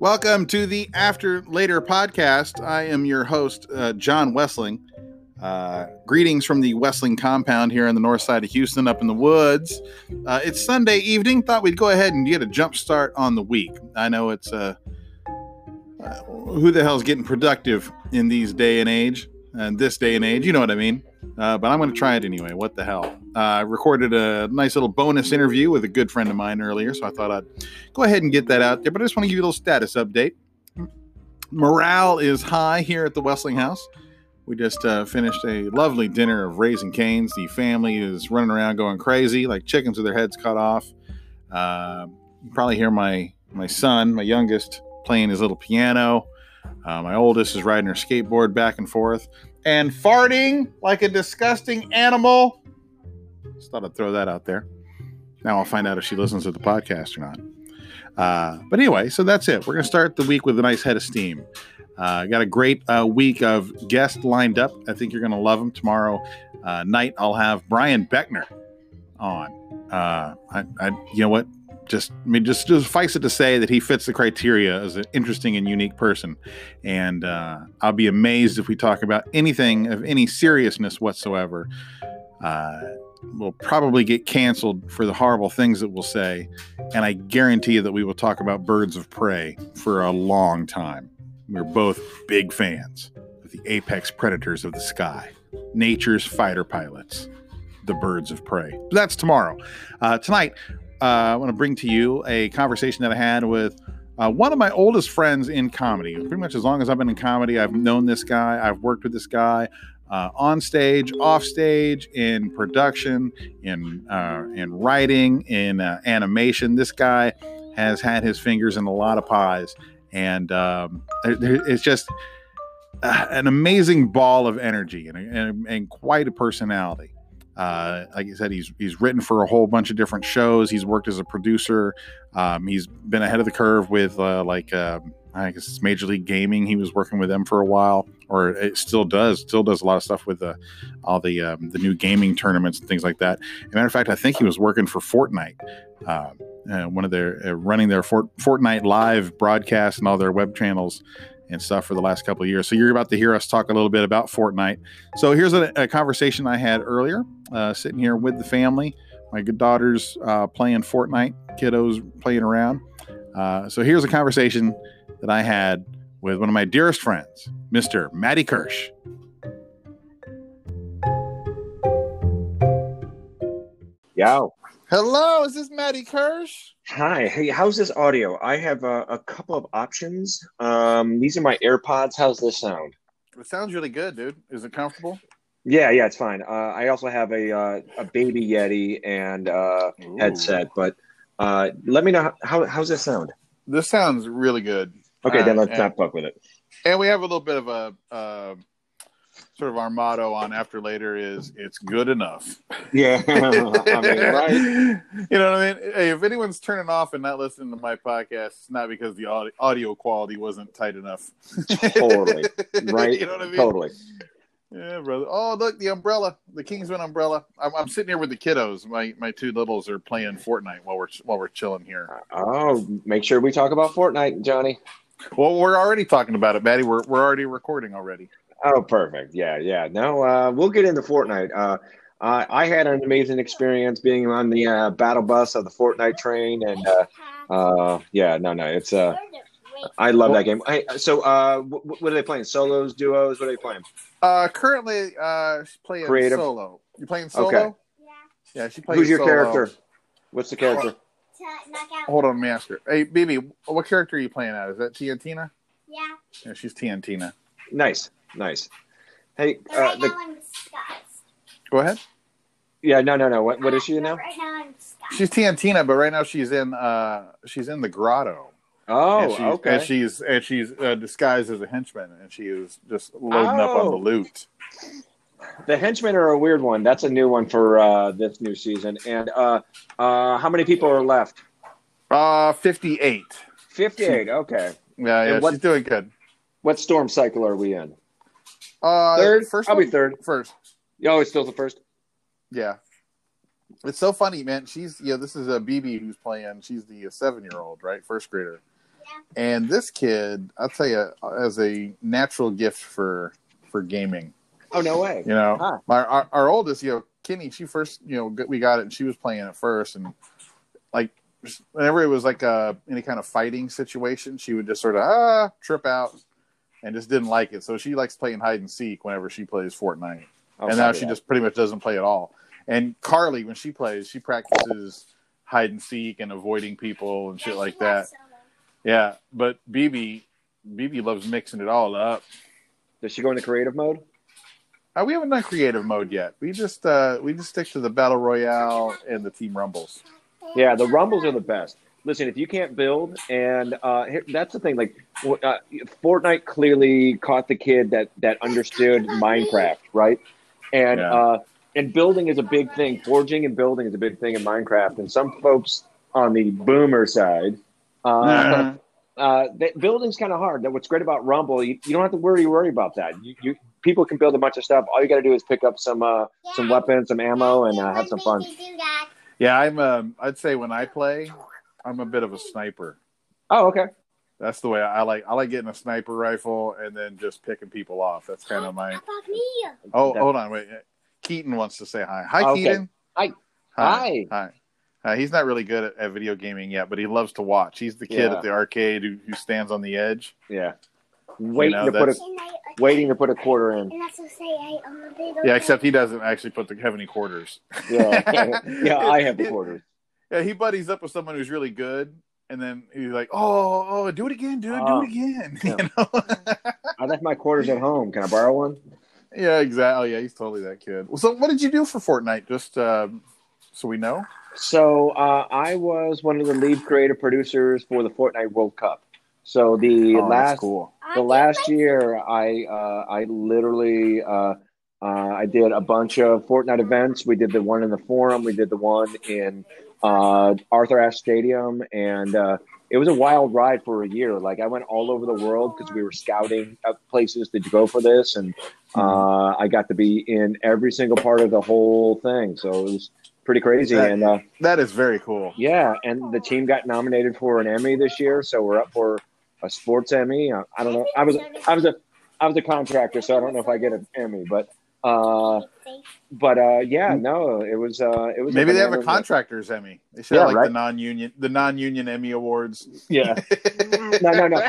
Welcome to the After Later podcast. I am your host, uh, John Wessling. Uh, greetings from the Wessling compound here on the north side of Houston, up in the woods. Uh, it's Sunday evening. Thought we'd go ahead and get a jump start on the week. I know it's uh, uh, who the hell's getting productive in these day and age, and this day and age. You know what I mean. Uh, but I'm going to try it anyway. What the hell? Uh, I recorded a nice little bonus interview with a good friend of mine earlier, so I thought I'd go ahead and get that out there. But I just want to give you a little status update. Morale is high here at the Wessling House. We just uh, finished a lovely dinner of Raising Cane's. The family is running around going crazy, like chickens with their heads cut off. Uh, you probably hear my my son, my youngest, playing his little piano. Uh, my oldest is riding her skateboard back and forth and farting like a disgusting animal. Just thought I'd throw that out there. Now I'll find out if she listens to the podcast or not. Uh, but anyway, so that's it. We're going to start the week with a nice head of steam. Uh, got a great uh, week of guests lined up. I think you're going to love them. Tomorrow uh, night, I'll have Brian Beckner on. Uh, I, I, you know what? Just, I mean, just, suffice it to say that he fits the criteria as an interesting and unique person. And uh, I'll be amazed if we talk about anything of any seriousness whatsoever. Uh, we'll probably get canceled for the horrible things that we'll say. And I guarantee you that we will talk about birds of prey for a long time. We're both big fans of the apex predators of the sky, nature's fighter pilots, the birds of prey. That's tomorrow. Uh, tonight, uh, I want to bring to you a conversation that I had with uh, one of my oldest friends in comedy. Pretty much as long as I've been in comedy, I've known this guy, I've worked with this guy. Uh, on stage, off stage, in production, in uh, in writing, in uh, animation. This guy has had his fingers in a lot of pies, and um, it's just uh, an amazing ball of energy and, and, and quite a personality. Uh, like I said, he's he's written for a whole bunch of different shows. He's worked as a producer. Um, he's been ahead of the curve with uh, like uh, I guess it's Major League Gaming. He was working with them for a while, or it still does. Still does a lot of stuff with the, all the um, the new gaming tournaments and things like that. Matter of fact, I think he was working for Fortnite. Uh, uh, one of their uh, running their Fort, Fortnite live broadcast and all their web channels and stuff for the last couple of years. So you're about to hear us talk a little bit about Fortnite. So here's a, a conversation I had earlier, uh, sitting here with the family. My good daughters uh, playing Fortnite, kiddos playing around. Uh, so here's a conversation that I had with one of my dearest friends, Mr. Matty Kirsch. Yo. Hello, is this Matty Kirsch? Hi. Hey, how's this audio? I have a, a couple of options. Um, these are my AirPods. How's this sound? It sounds really good, dude. Is it comfortable? Yeah, yeah, it's fine. Uh, I also have a uh, a baby Yeti and uh, headset, but uh, let me know how, how how's this sound. This sounds really good. Okay, Uh, then let's and- not fuck with it. And we have a little bit of a uh, sort of our motto on After Later is it's good enough. Yeah, I mean, right? You know what I mean? Hey, if anyone's turning off and not listening to my podcast, it's not because the audio, audio quality wasn't tight enough. Totally. Right? you know what I mean? Totally. Yeah, brother. Oh, look, the umbrella, the Kingsman umbrella. I'm, I'm sitting here with the kiddos. My my two littles are playing Fortnite while we're while we're chilling here. Oh, make sure we talk about Fortnite, Johnny. Well, we're already talking about it, Matty. We're we're already recording already. Oh, perfect. Yeah, yeah. No, uh, we'll get into Fortnite. Uh, uh, I had an amazing experience being on the uh, battle bus of the Fortnite train, and uh, uh, yeah, no, no, it's uh, I love that game. Hey, so uh, wh- wh- what are they playing? Solos, duos? What are they playing? Uh, currently, uh, she's playing Creative. solo. You playing solo? Okay. Yeah, she plays. Who's your solo. character? What's the character? Hold on, master. Hey, BB, what character are you playing at? Is that TNTina? Yeah. Yeah, she's TNTina. Nice, nice. Hey, uh, right the, now I'm disguised. Go ahead. yeah, no, no, no. What, what is she in now? Right now I'm disguised. She's TNTina, but right now she's in uh she's in the grotto. Oh, and she's, okay. And she's and she's uh, disguised as a henchman, and she is just loading up on the Oh. loot. The henchmen are a weird one. That's a new one for uh, this new season. And uh, uh, how many people are left? Uh, fifty-eight. Fifty-eight. Okay. Yeah, yeah, what- she's doing good. What storm cycle are we in? Uh, Third? first I'll be one? third. First, Oh, always still the first. yeah. It's so funny, man. She's yeah. This is a BB who's playing. She's the seven year old, right, first grader. And this kid, I'll tell you, has a natural gift for for gaming. Oh no way! You know, Huh. my our, our oldest, you know, Kenny, she first, you know, we got it, and she was playing it first, and like whenever it was like a any kind of fighting situation, she would just sort of ah trip out and just didn't like it. So she likes playing hide and seek whenever she plays Fortnite, Oh, and now she yeah. just pretty much doesn't play at all. And Carly, when she plays, she practices hide and seek and avoiding people and shit like that. Yeah, but BB, BB loves mixing it all up. Does she go into creative mode? Uh, we haven't done creative mode yet. We just uh, we just stick to the battle royale and the team rumbles. Yeah, the rumbles are the best. Listen, if you can't build, and uh, that's the thing. Like, uh, Fortnite clearly caught the kid that that understood Minecraft, right? And Yeah. uh, and building is a big thing. Forging and building is a big thing in Minecraft. And some folks on the boomer side, uh, uh, that building's kind of hard. That what's great about Rumble, you, you don't have to worry worry about that. You, you people can build a bunch of stuff. All you got to do is pick up some uh, some weapons, some ammo, and uh, have some fun. Yeah, I'm. Um, I'd say when I play, I'm a bit of a sniper. Oh, okay. That's the way I, I like. I like getting a sniper rifle and then just picking people off. That's kind of my. Oh, That- hold on, wait. Keaton wants to say hi. Hi, Okay. Keaton. Hi. Hi. Hi. Uh, he's not really good at, at video gaming yet, but he loves to watch. He's the kid Yeah. at the arcade who, who stands on the edge. Yeah. Waiting know, to put a waiting to put a quarter in. And that's what say I am Yeah, except he doesn't actually put the have any quarters. Yeah. yeah, I have the quarters. Yeah, he buddies up with someone who's really good, and then he's like, "Oh, oh, do it again, dude, Oh. do it again." Yeah. You know? I left my quarters at home. Can I borrow one? yeah, exactly. Yeah, he's totally that kid. So, what did you do for Fortnite? Just um, so we know. So uh, I was one of the lead creative producers for the Fortnite World Cup. So the Oh, last cool. the last year, I uh, I literally uh, uh, I did a bunch of Fortnite events. We did the one in the Forum. We did the one in uh, Arthur Ashe Stadium, and uh, it was a wild ride for a year. Like I went all over the world because we were scouting places to go for this, and uh, I got to be in every single part of the whole thing. So it was pretty crazy. That- and uh, That is very cool. yeah, and the team got nominated for an Emmy this year, so we're up for a sports Emmy. I, I don't know. I was I was a I was a contractor, so I don't know if I get an Emmy, but uh, but uh, yeah, no, it was uh, it was Maybe they have a contractors Emmy. They should Yeah, have like right. the non-union, the non-union Emmy awards. Yeah, no, no, no.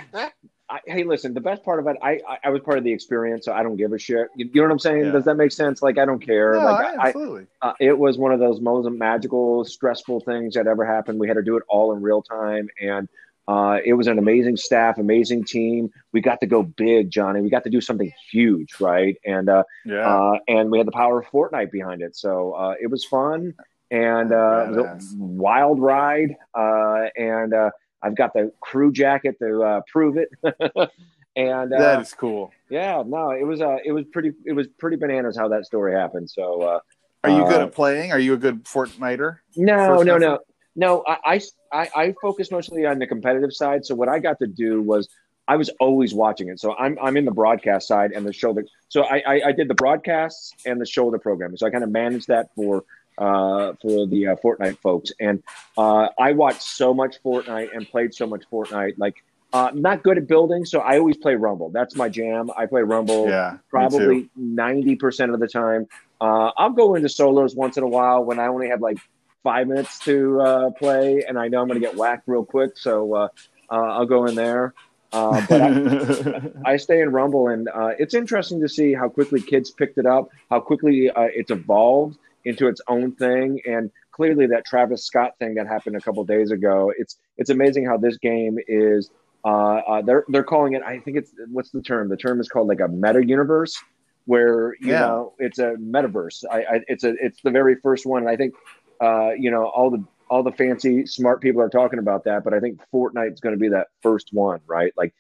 I, hey, listen. The best part of it, I, I I was part of the experience, so I don't give a shit. You, you know what I'm saying? Yeah. Does that make sense? Like I don't care. No, like I, absolutely. uh, it was one of those most magical, stressful things that ever happened. We had to do it all in real time, and uh, it was an amazing staff, amazing team. We got to go big, Johnny. We got to do something huge, right? And uh, yeah. uh, and we had the power of Fortnite behind it, so uh, it was fun and uh, wild ride. Uh, and uh, I've got the crew jacket to uh, prove it. and uh, that is cool. yeah, no, it was uh, it was pretty it was pretty bananas how that story happened. So. Uh, Are you good at playing? Are you a good Fortniter? no, no, no, no. I, I, I, I focus mostly on the competitive side. So what I got to do was I was always watching it. So I'm, I'm in the broadcast side and the shoulder. So I, I, I did the broadcasts and the shoulder programming. So I kind of managed that for, uh, for the uh, Fortnite folks. And uh, I watched so much Fortnite and played so much Fortnite. Like, uh, not good at building, so I always play Rumble. That's my jam. I play Rumble Yeah, probably ninety percent of the time. Uh, I'll go into solos once in a while when I only have like five minutes to uh, play, and I know I'm going to get whacked real quick. So uh, uh, I'll go in there. Uh, but I, I stay in Rumble, and uh, it's interesting to see how quickly kids picked it up, how quickly uh, it's evolved into its own thing, and clearly that Travis Scott thing that happened a couple days ago. It's it's amazing how this game is. Uh, uh, they're they're calling it. I think it's what's the term? The term is called like a meta universe, where you Yeah. know it's a metaverse. I, I it's a it's the very first one, and I think uh, you know all the all the fancy smart people are talking about that, but I think Fortnite's going to be that first one, right? Like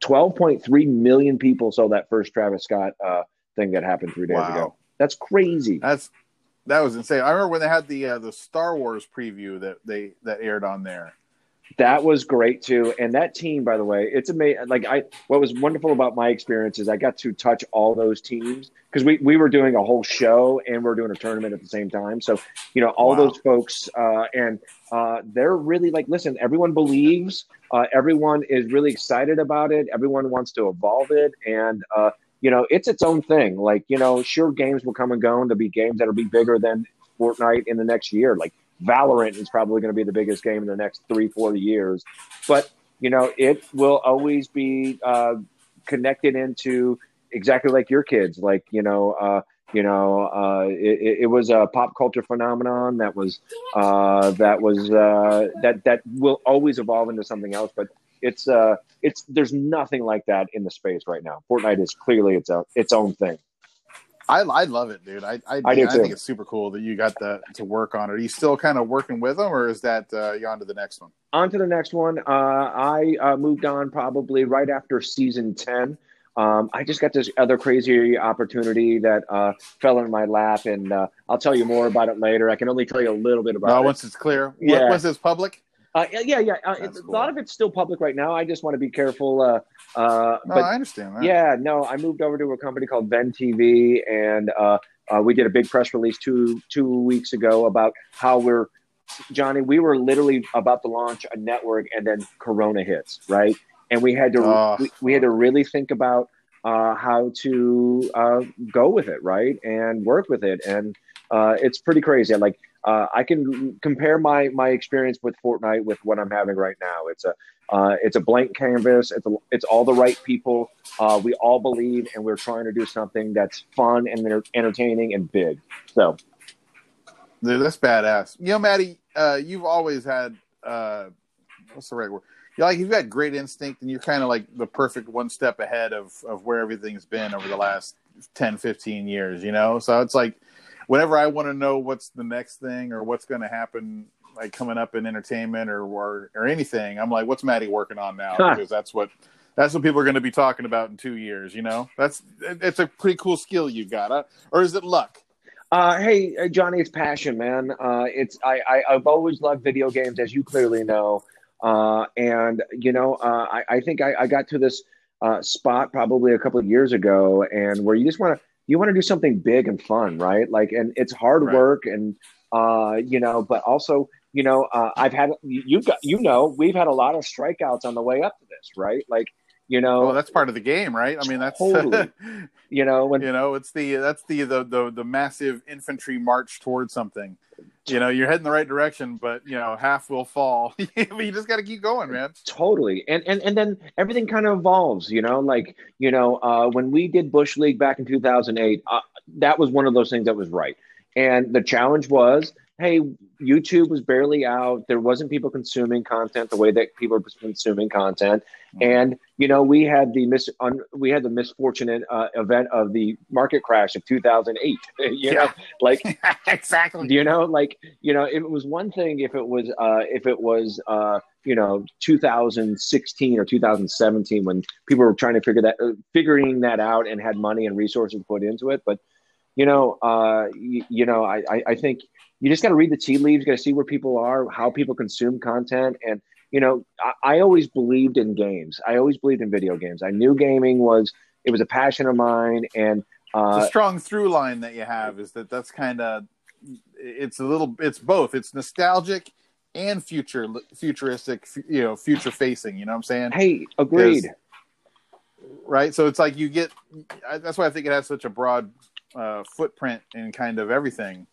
twelve point three million people saw that first Travis Scott uh, thing that happened three days Wow. ago. That's crazy. That's that was insane. I remember when they had the uh, the Star Wars preview that they that aired on there. That was great too. And that team, by the way, it's amazing. Like I, what was wonderful about my experience is I got to touch all those teams because we, we were doing a whole show and we are doing a tournament at the same time. So, you know, all wow. those folks, uh, and, uh, they're really like, listen, everyone believes, uh, everyone is really excited about it. Everyone wants to evolve it. And, uh, you know, it's its own thing. Like, you know, sure, games will come and go, and there'll be games that'll be bigger than Fortnite in the next year. Like, Valorant is probably going to be the biggest game in the next three, four years. But, you know, it will always be uh, connected into exactly like your kids. Like, you know, uh, you know, uh, it, it, was a pop culture phenomenon that was uh, that was uh, that that will always evolve into something else. But it's uh it's there's nothing like that in the space right now. Fortnite is clearly its own its own thing. I, I love it, dude. I I, I, do I think it's super cool that you got the, to work on it. Are you still kind of working with them, or is that uh, you on to the next one? On to the next one. Uh, I uh, moved on probably right after season ten. Um, I just got this other crazy opportunity that uh, fell in my lap, and uh, I'll tell you more about it later. I can only tell you a little bit about no, it. once it's clear. Yeah. Once it's public? Uh, yeah, yeah. Uh, cool. A lot of it's still public right now. I just want to be careful. Uh, uh, no, but I understand that. Yeah, no, I moved over to a company called Venn TV, and uh, uh, we did a big press release two two weeks ago about how we're Johnny. We were literally about to launch a network, and then Corona hits, right? And we had to oh. we, we, had to really think about uh, how to uh, go with it, right, and work with it, and uh, it's pretty crazy. Like uh, I can compare my my experience with Fortnite with what I'm having right now. It's a uh, it's a blank canvas. It's a, it's all the right people. Uh, we all believe, and we're trying to do something that's fun and entertaining and big. So, Dude, that's badass. You know, Matty, uh, you've always had uh, what's the right word? you like you've got great instinct, and you're kind of like the perfect one step ahead of of where everything's been over the last 10, 15 years. You know, so it's like whenever I want to know what's the next thing or what's going to happen, like coming up in entertainment or, or or anything, I'm like, what's Matty working on now? Huh. Because that's what that's what people are going to be talking about in two years. You know, that's it's a pretty cool skill you got, uh, or is it luck? Uh, hey, uh, Johnny, it's passion, man. Uh, it's I, I have always loved video games, as you clearly know, uh, and you know, uh, I, I think I, I got to this uh, spot probably a couple of years ago, and where you just want to you want to do something big and fun, right? Like, and it's hard right. work, and uh, you know, but also, you know, uh, I've had you've got you know, we've had a lot of strikeouts on the way up to this, right? Like, you know, well, that's part of the game, right? I mean, that's totally, you know, when you know, it's the that's the the the, the massive infantry march towards something you know, you're heading the right direction, but you know, half will fall. you just got to keep going, man. Totally. And and and then everything kind of evolves, you know, like, you know, uh, when we did Bush League back in 2008, uh, that was one of those things that was right. And the challenge was hey, YouTube was barely out. There wasn't people consuming content the way that people are consuming content, mm-hmm. and you know we had the mis un, we had the misfortunate uh, event of the market crash of 2008. you yeah. know, like exactly. You know, like you know, it was one thing if it was uh, if it was uh, you know 2016 or 2017 when people were trying to figure that uh, figuring that out and had money and resources put into it, but you know, uh, you, you know, I, I think you just got to read the tea leaves, got to see where people are, how people consume content. And, you know, I, I, always believed in games. I always believed in video games. I knew gaming was, it was a passion of mine. And, uh, the strong through line that you have is that that's kind of, it's a little, it's both. It's nostalgic and future, futuristic, you know, future facing. You know what I'm saying? Hey, agreed. Right. So it's like you get, that's why I think it has such a broad uh, footprint in kind of everything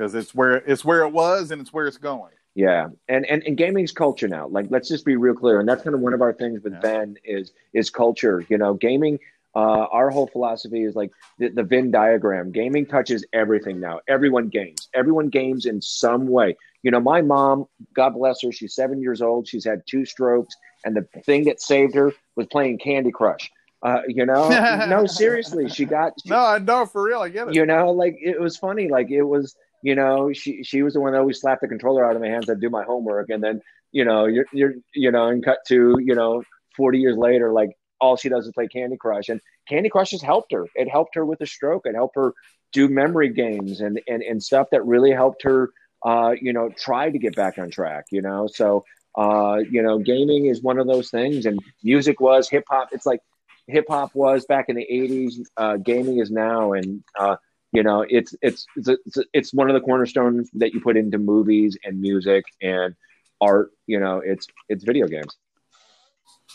because it's where it's where it was and it's where it's going. Yeah, and and and gaming's culture now. Like, let's just be real clear, and that's kind of one of our things with yeah. Venn is is culture. You know, gaming. Uh, our whole philosophy is like the, the Venn diagram. Gaming touches everything now. Everyone games. Everyone games in some way. You know, my mom, God bless her, she's seven years old. She's had two strokes, and the thing that saved her was playing Candy Crush. Uh, you know, no, seriously, she got. She, no, I know for real. I get it. You know, like it was funny. Like it was you know, she she was the one that always slapped the controller out of my hands. I'd do my homework, and then you know, you're you're you know, and cut to you know, forty years later, like all she does is play Candy Crush, and Candy Crush has helped her. It helped her with a stroke. It helped her do memory games and and and stuff that really helped her. Uh, you know, try to get back on track. You know, so Uh, you know, gaming is one of those things, and music was hip hop. It's like hip hop was back in the '80s. Uh, gaming is now, and uh, you know, it's it's it's it's, it's one of the cornerstones that you put into movies and music and art. You know, it's it's video games.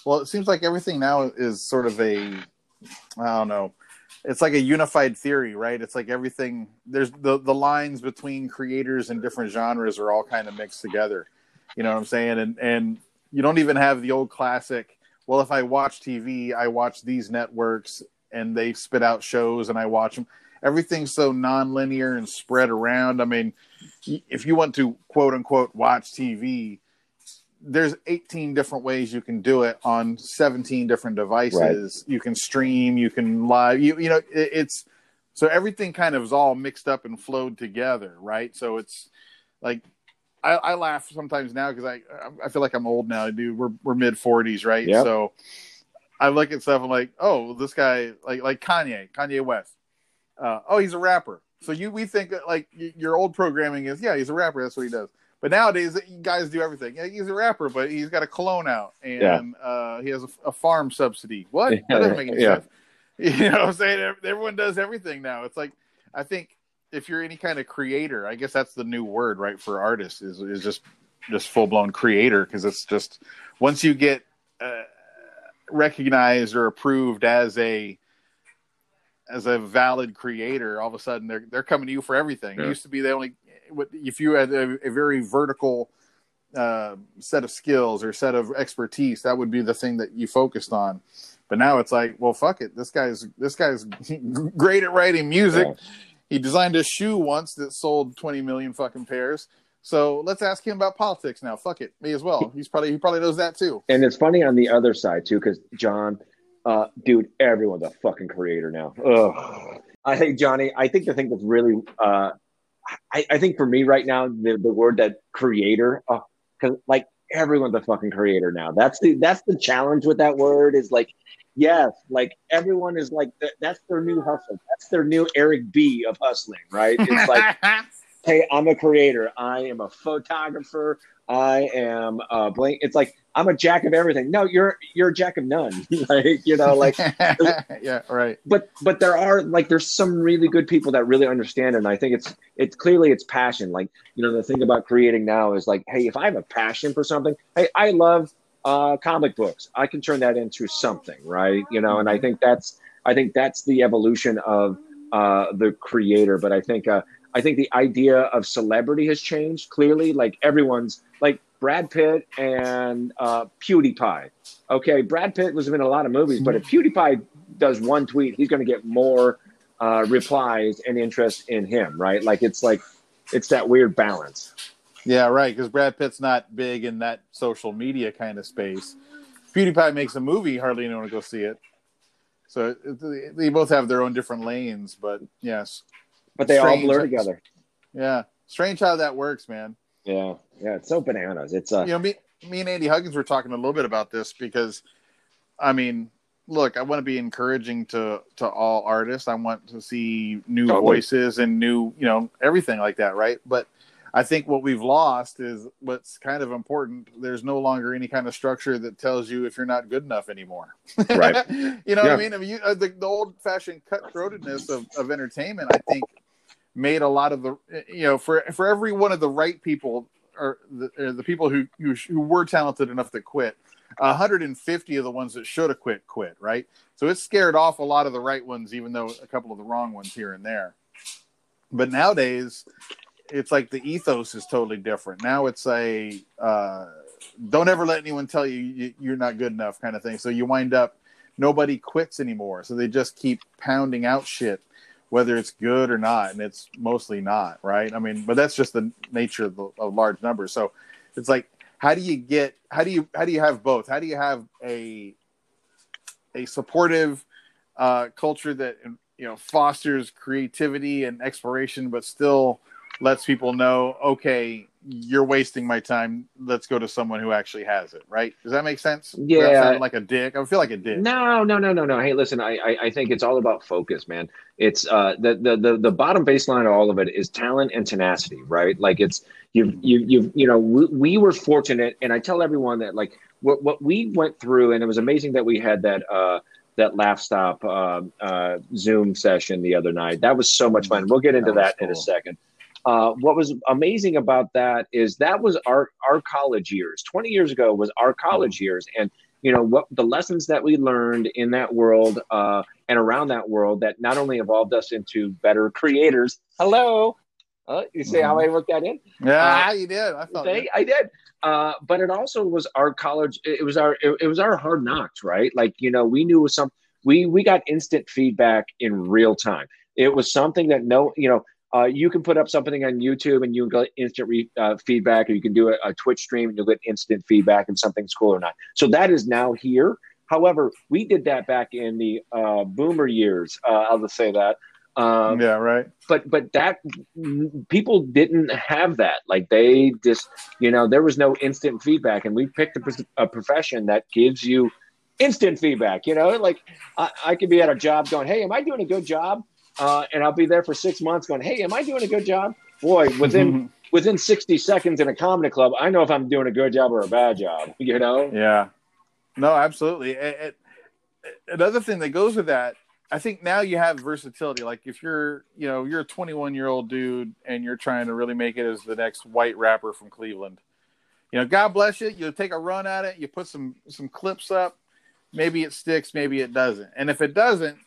Well, it seems like everything now is sort of a, I don't know, it's like a unified theory, right? It's like everything. There's the the lines between creators and different genres are all kind of mixed together. You know what I'm saying? And and you don't even have the old classic. Well, if I watch TV, I watch these networks and they spit out shows and I watch them. Everything's so non-linear and spread around. I mean, if you want to quote unquote watch TV, there's 18 different ways you can do it on 17 different devices. Right. You can stream, you can live, you you know, it, it's so everything kind of is all mixed up and flowed together, right? So it's like I, I laugh sometimes now because I I feel like I'm old now, dude. We're we're mid 40s, right? Yep. So I look at stuff. I'm like, oh, this guy, like like Kanye, Kanye West. Uh, oh, he's a rapper. So you we think like your old programming is yeah, he's a rapper. That's what he does. But nowadays, guys do everything. Yeah, he's a rapper, but he's got a cologne out, and yeah. uh, he has a, a, farm subsidy. What? That doesn't make any sense. You know what I'm saying? Everyone does everything now. It's like I think if you're any kind of creator, I guess that's the new word, right, for artists is is just just full blown creator because it's just once you get uh, recognized or approved as a as a valid creator, all of a sudden they're they're coming to you for everything. Yeah. It used to be they only if you had a, a very vertical uh, set of skills or set of expertise, that would be the thing that you focused on. But now it's like, well, fuck it. This guy's this guy's great at writing music. Yeah. He designed a shoe once that sold 20 million fucking pairs. So let's ask him about politics now. Fuck it, me as well. He's probably he probably knows that too. And it's funny on the other side too, because John, uh, dude, everyone's a fucking creator now. Ugh. I think Johnny. I think the thing that's really uh, I, I think for me right now, the, the word that creator, because uh, like everyone's a fucking creator now. That's the that's the challenge with that word is like, yes, like everyone is like that's their new hustle. That's their new Eric B of hustling, right? It's like, hey, I'm a creator. I am a photographer. I am uh blank. It's like I'm a jack of everything. No, you're you're a jack of none. like you know, like yeah, right. But but there are like there's some really good people that really understand, it, and I think it's it's clearly it's passion. Like you know, the thing about creating now is like, hey, if I have a passion for something, hey, I love uh, comic books. I can turn that into something, right? You know, and I think that's I think that's the evolution of uh, the creator. But I think uh, I think the idea of celebrity has changed clearly. Like everyone's like Brad Pitt and uh, PewDiePie. Okay, Brad Pitt was in a lot of movies, but if PewDiePie does one tweet, he's going to get more uh, replies and interest in him, right? Like it's like it's that weird balance. Yeah, right. Because Brad Pitt's not big in that social media kind of space. PewDiePie makes a movie, hardly anyone will go see it. So they both have their own different lanes, but yes but they Strange. all blur together. Yeah, strange how that works, man. Yeah, yeah, it's so bananas. It's uh, you know, me, me and Andy Huggins were talking a little bit about this because, I mean, look, I want to be encouraging to to all artists. I want to see new totally. voices and new, you know, everything like that, right? But I think what we've lost is what's kind of important. There's no longer any kind of structure that tells you if you're not good enough anymore. Right. you know yeah. what I mean? I mean, you, uh, the, the old fashioned cutthroatedness of, of entertainment, I think, made a lot of the you know for for every one of the right people or the, or the people who, who, who were talented enough to quit 150 of the ones that should have quit quit right? So it scared off a lot of the right ones even though a couple of the wrong ones here and there. But nowadays it's like the ethos is totally different. Now it's a uh, don't ever let anyone tell you you're not good enough kind of thing. So you wind up nobody quits anymore. So they just keep pounding out shit whether it's good or not, and it's mostly not, right? I mean, but that's just the nature of, the, of large numbers. So it's like, how do you get? How do you how do you have both? How do you have a a supportive uh, culture that you know fosters creativity and exploration, but still lets people know, okay, you're wasting my time. Let's go to someone who actually has it. Right? Does that make sense? Yeah. like a dick. I feel like a dick. No, no, no, no, no. Hey, listen, I, I, I think it's all about focus, man. It's uh the, the the the bottom baseline of all of it is talent and tenacity, right? Like it's you've you you you know we, we were fortunate, and I tell everyone that like what what we went through, and it was amazing that we had that uh that Laff Stop uh, uh, Zoom session the other night. That was so much fun. We'll get into That that, in a second. Uh, what was amazing about that is that was our our college years. Twenty years ago was our college years, and you know what the lessons that we learned in that world uh, and around that world that not only evolved us into better creators. Hello, uh, you see how I worked that in? Yeah, you did. I thought. They, I did. Uh, but it also was our college. It was our it, it was our hard knocks, right? Like you know, we knew some. We we got instant feedback in real time. It was something that no, you know, uh, you can put up something on YouTube and you get instant re, uh, feedback, or you can do a, a Twitch stream and you'll get instant feedback if something's cool or not. So that is now here. However, we did that back in the uh, boomer years. Uh, I'll just say that. Um, yeah, right. but but that people didn't have that like they just you know there was no instant feedback and we picked a, a profession that gives you instant feedback you know like I, I could be at a job going hey am i doing a good job uh, and i'll be there for six months going hey am i doing a good job boy within within 60 seconds in a comedy club i know if i'm doing a good job or a bad job you know Yeah. No, absolutely. It- it- another thing that goes with that, I think now you have versatility. Like if you're, you know, you're a 21 year old dude and you're trying to really make it as the next white rapper from Cleveland. You know, God bless you. You take a run at it. You put some some clips up. Maybe it sticks. Maybe it doesn't. And if it doesn't,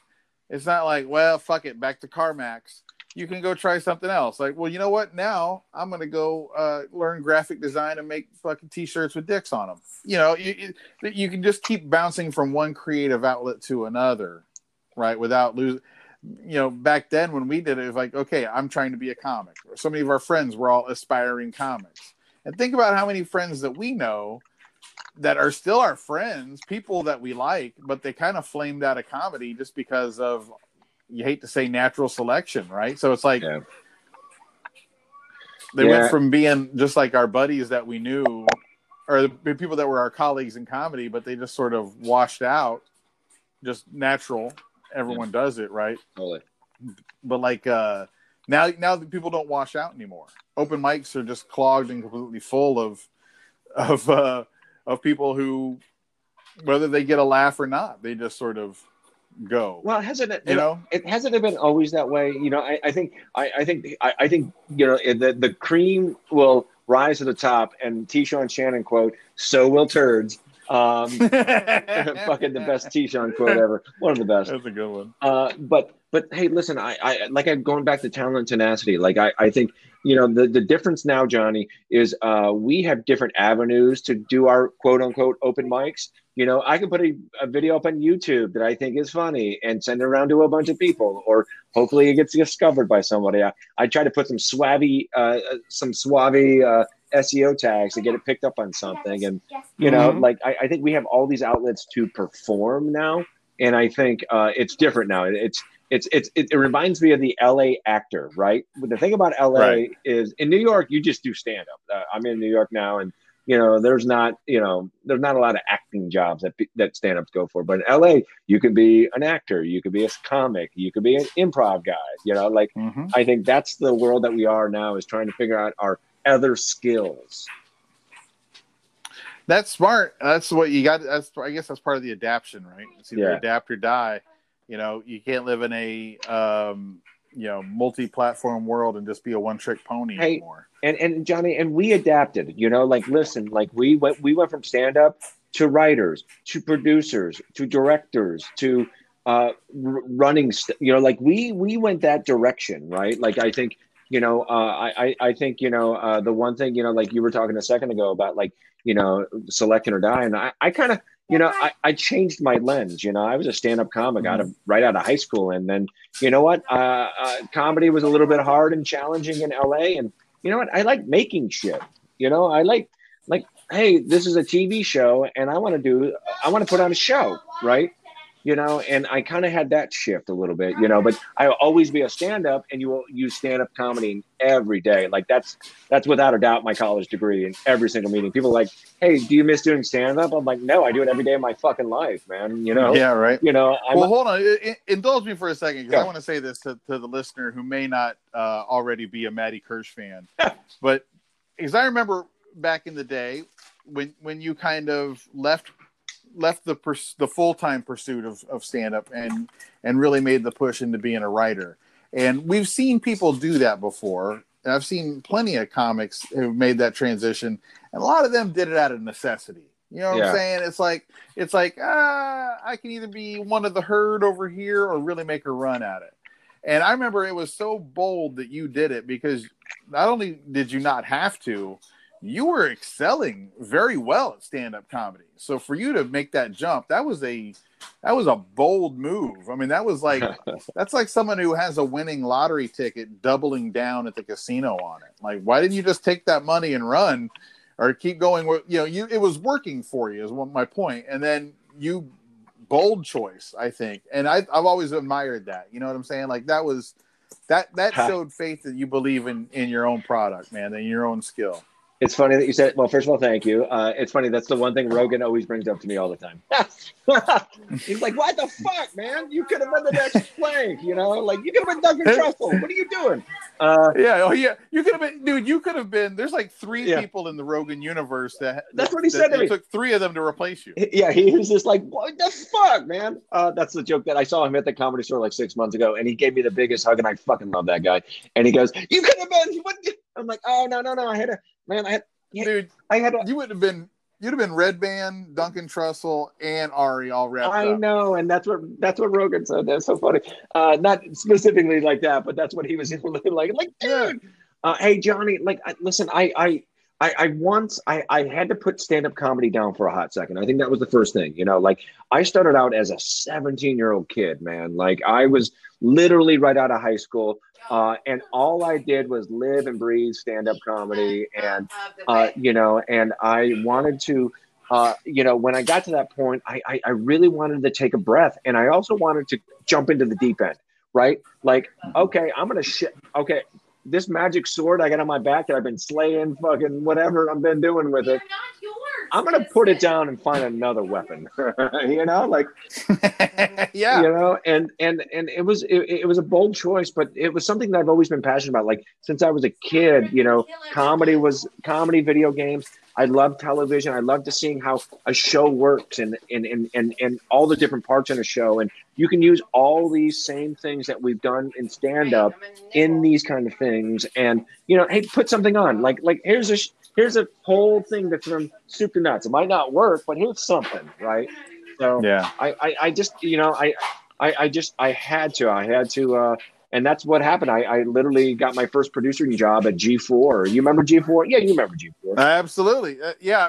it's not like, well, fuck it, back to CarMax. You can go try something else. Like, well, you know what? Now I'm gonna go uh, learn graphic design and make fucking t-shirts with dicks on them. You know, you, you- can just keep bouncing from one creative outlet to another, right? Without losing. You know, back then when we did it, it was like, okay, I'm trying to be a comic. So many of our friends were all aspiring comics. And think about how many friends that we know that are still our friends, people that we like, but they kind of flamed out of comedy just because of you hate to say natural selection, right? So it's like Yeah. they Yeah. went from being just like our buddies that we knew or the people that were our colleagues in comedy, but they just sort of washed out, just natural. Everyone does it, right? Totally. But like uh now now the people don't wash out anymore. Open mics are just clogged and completely full of of uh of people who whether they get a laugh or not, they just sort of go. well hasn't it you know? it hasn't it been always that way you know i, I think I, I think I, I think you know the, the cream will rise to the top and t-sean shannon quote so will turds um fucking the best t-sean quote ever one of the best That's a good one. uh, but but hey, listen, I, I like I'm going back to talent and tenacity. Like I, I think you know the the difference now, Johnny, is uh, we have different avenues to do our quote unquote open mics. You know, I can put a, a video up on YouTube that I think is funny and send it around to a bunch of people, or hopefully it gets discovered by somebody. I, I try to put some swabby uh, some swabby uh, SEO tags to get it picked up on something, and you know Mhm. like I, I think we have all these outlets to perform now and i think uh, it's different now it's it's it's it, it reminds me of the la actor right but the thing about la Right. is in new york you just do stand up uh, i'm in new york now and you know there's not you know there's not a lot of acting jobs that that stand ups go for but in la you could be an actor you could be a comic you could be an improv guy you know like Mhm. i think that's the world that we are now is trying to figure out our other skills That's smart. That's what you got. That's I guess that's part of the adaption, right? It's either Yeah. adapt or die. You know, you can't live in a um, you know multi-platform world and just be a one-trick pony Hey, anymore. and and Johnny and we adapted you know like listen like we went we went from stand up to writers to producers to directors to uh r- running st- you know like we we went that direction right like i think you know uh i i, I think you know uh the one thing you know like you were talking a second ago about like you know selecting or dying i i kind of you know I, I changed my lens you know i was a stand-up comic out of right out of high school and then you know what uh, uh comedy was a little bit hard and challenging in la and you know what? I like making shit. You know, I like like, hey, this is a TV show, and I want to do, I want to put on a show, right? You know, and I kind of had that shift a little bit, you know, but I'll always be a stand up and you will use stand up comedy every day. Like that's, that's without a doubt my college degree in every single meeting. People are like, Hey, do you miss doing stand up? I'm like, no, I do it every day of my fucking life, man. You know? Yeah, right. You know, I'm, well, hold on. Indulge me for a second because Yeah. I want to say this to, to the listener who may not uh, already be a Matty Kirsch fan. but because I remember back in the day when when you kind of left left the purs- the full time pursuit of, of stand up and and really made the push into being a writer. And we've seen people do that before. And I've seen plenty of comics who've made that transition, and a lot of them did it out of necessity. You know what Yeah. I'm saying? It's like it's like ah, I can either be one of the herd over here or really make a run at it. And I remember it was so bold that you did it because not only did you not have to, you were excelling very well at stand-up comedy. So for you to make that jump, that was a that was a bold move. I mean, that was like that's like someone who has a winning lottery ticket doubling down at the casino on it. Like, why didn't you just take that money and run, or keep going? With you know, you it was working for you is what my point. And then you bold choice, I think, and I, I've always admired that. You know what I'm saying? Like that was that that showed faith that you believe in in your own product, man, and your own skill. It's funny that you said. Well, first of all, thank you. Uh, it's funny. That's the one thing Rogan always brings up to me all the time. He's like, "What the fuck, man? You could have been the next Plank. You know, like you could have been Duncan Trussell. What are you doing?" Uh, Yeah, oh yeah, you could have been, dude. You could have been. There's like three Yeah. people in the Rogan universe that. That's what he said to it me. Took three of them to replace you. yeah, he was just like, "What the fuck, man?" Uh, that's the joke that I saw him at the comedy store like six months ago, and he gave me the biggest hug, and I fucking love that guy. And he goes, "You could have been." What? I'm like, "Oh no, no, no! I had a man. I had, Dude, I had a." you would have been. You'd have been Redban, Duncan Trussell, and Ari all wrapped I up. know, and that's what that's what Rogan said. That's so funny. Uh, not specifically like that, but that's what he was like. Like, dude, uh, hey Johnny, like, I, listen, I, I, I, I once I, I had to put stand up comedy down for a hot second. I think that was the first thing. You know, like I started out as a 17 year old kid, man. Like I was literally right out of high school, uh, and all I did was live and breathe stand up comedy and uh, you know, and I wanted to, uh, you know, when I got to that point, I, I, I really wanted to take a breath, and I also wanted to jump into the deep end, right? Like, okay, I'm gonna shit. Okay, this magic sword I got on my back that I've been slaying, fucking whatever I've been doing with it. I'm gonna put it down and find another weapon. you know, like yeah. you know and and and it was it, it was a bold choice but it was something that i've always been passionate about like since i was a kid you know comedy was comedy video games i love television. I love to seeing how a show works and and, and and and all the different parts in a show. And you can use all these same things that we've done in stand up in these kind of things. And you know hey put something on. Like like here's a sh- here's a whole thing that's from soup to nuts. It might not work but here's something right? So Yeah. I, I, I just, you know, I, I, I just, I had to, I had to, uh, and that's what happened. I, I literally got my first producing job at G4. You remember G4? Yeah, you remember G4. Absolutely. Uh, yeah.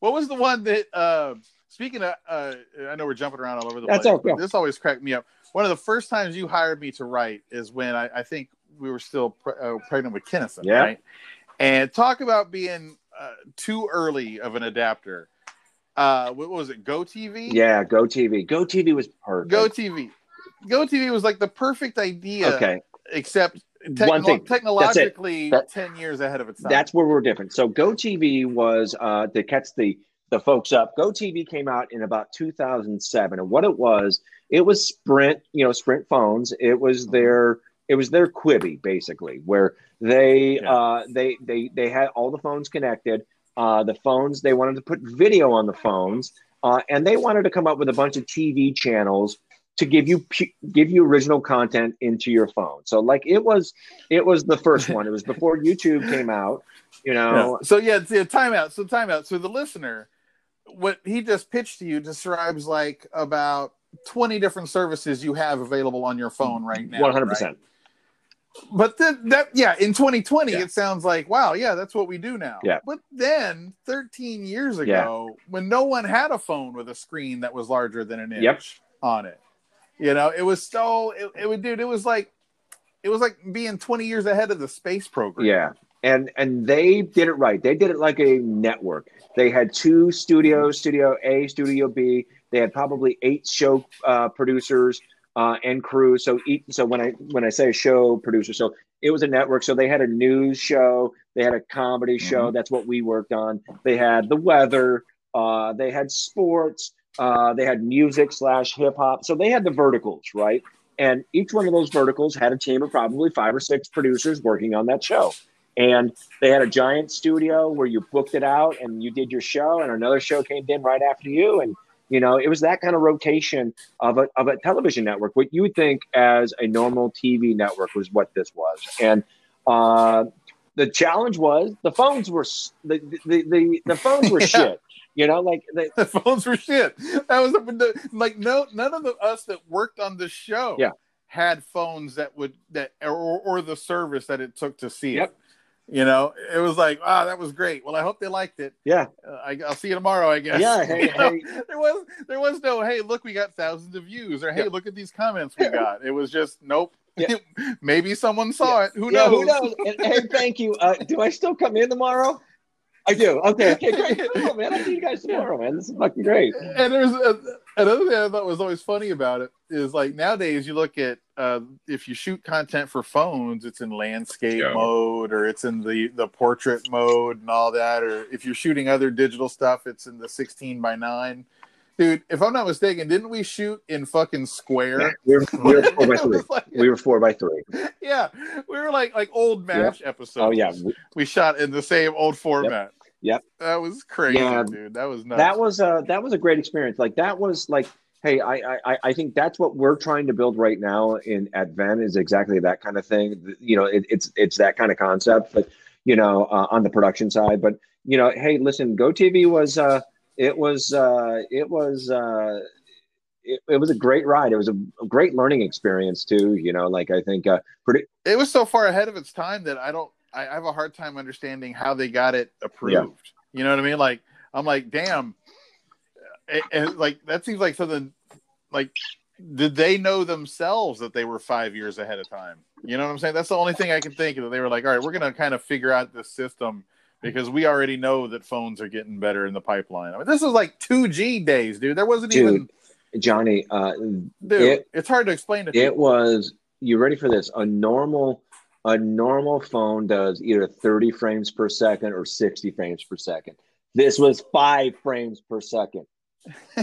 What was the one that, uh, speaking of, uh, I know we're jumping around all over the That's place. This always cracked me up. One of the first times you hired me to write is when I, I think we were still pre- uh, pregnant with Kinnison, Yeah. right? And talk about being uh, too early of an adapter. Uh, what was it? Go TV? Yeah, Go TV. Go TV was perfect. Go TV. Go TV was like the perfect idea, Okay, except One thing. technologically That- 10 years ahead of its time. that's where we're different. So Go TV was uh, to catch the the folks up. Go TV came out in about 2007, and what it was, it was Sprint, you know, Sprint phones. It was their it was their Quibi basically, where they Yeah. uh, they they they had all the phones connected. Uh, the phones they wanted to put video on the phones, uh, and they wanted to come up with a bunch of TV channels to give you give you original content into your phone. So like it was it was the first one. It was before YouTube came out. You know, Yeah. So yeah, it's a timeout. So timeout. So the listener, what he just pitched to you describes like about twenty different services you have available on your phone right now. one hundred right? percent. But then that yeah, in 2020, Yeah. it sounds like wow, yeah, that's what we do now. Yeah. But then 13 years ago, when no one had a phone with a screen that was larger than an inch Yep. on it, you know, it was so it, it would dude, it was like it was like being 20 years ahead of the space program. Yeah. And and they did it right. They did it like a network. They had two studios, Studio A, Studio B. They had probably eight show uh, producers uh, and crew. So each, so when I when I say show producer, so it was a network. So they had a news show, they had a comedy show. Mhm. That's what we worked on. They had the weather. Uh, they had sports. Uh, they had music slash hip hop. So they had the verticals, right? And each one of those verticals had a team of probably five or six producers working on that show. And they had a giant studio where you booked it out and you did your show, and another show came in right after you. And you know, it was that kind of rotation of a of a television network. What you would think as a normal TV network was what this was. And uh, the challenge was the phones were the the the, the phones were Yeah. shit. You know, like they, the phones were shit. That was the, like no none of the us that worked on the show Yeah. had phones that would that or, or the service that it took to see Yep. it. You know, it was like, wow, that was great. Well, I hope they liked it. yeah, Uh, I, I'll see you tomorrow, I guess. Yeah, hey, know, hey. There was there was no, hey, look, we got thousands of views, or hey, Yeah. look at these comments we got. It was just, nope. Yeah. Maybe someone saw it. Who yeah, knows? who knows? And, hey, thank you. Uh, do I still come in tomorrow? I do. Okay, okay, great. Cool, man. I'll see you guys tomorrow, man. This is fucking great. and there's a, another thing I thought was always funny about it is like nowadays you look at uh, if you shoot content for phones, it's in landscape Yeah. mode or it's in the the portrait mode and all that, or if you're shooting other digital stuff, it's in the 16 by 9. Dude, if I'm not mistaken, didn't we shoot in fucking square? We were, we were four by three. like- We were four by three. yeah, we were like like old match episodes. Oh yeah, we shot in the same old format. Yep. that was crazy, Yeah. dude. That was nuts. that was a that was a great experience. Like that was like, hey, I I I- think that's what we're trying to build right now in at Venn is exactly that kind of thing. You know, it, it's it's that kind of concept, but you know, uh, on the production side. But you know, hey, listen, GoTV was uh, it was uh, it was. Uh, it, it was a great ride. It was a, a great learning experience too. You know, like I think uh, pretty, it was so far ahead of its time that I don't. I, I have a hard time understanding how they got it approved. Yeah. You know what I mean? Like I'm like, damn. It, it- like that seems like something. Like, did they know themselves that they were five years ahead of time? You know what I'm saying? That's the only thing I can think of. That they were like, all right, we're gonna kind of figure out this system because we already know that phones are getting better in the pipeline. I mean, this is like 2G days, dude. There wasn't Dude, even, Johnny. Uh, dude. it- it's hard to explain to It people. was you ready for this? A normal a normal phone does either 30 frames per second or 60 frames per second. This was five frames per second.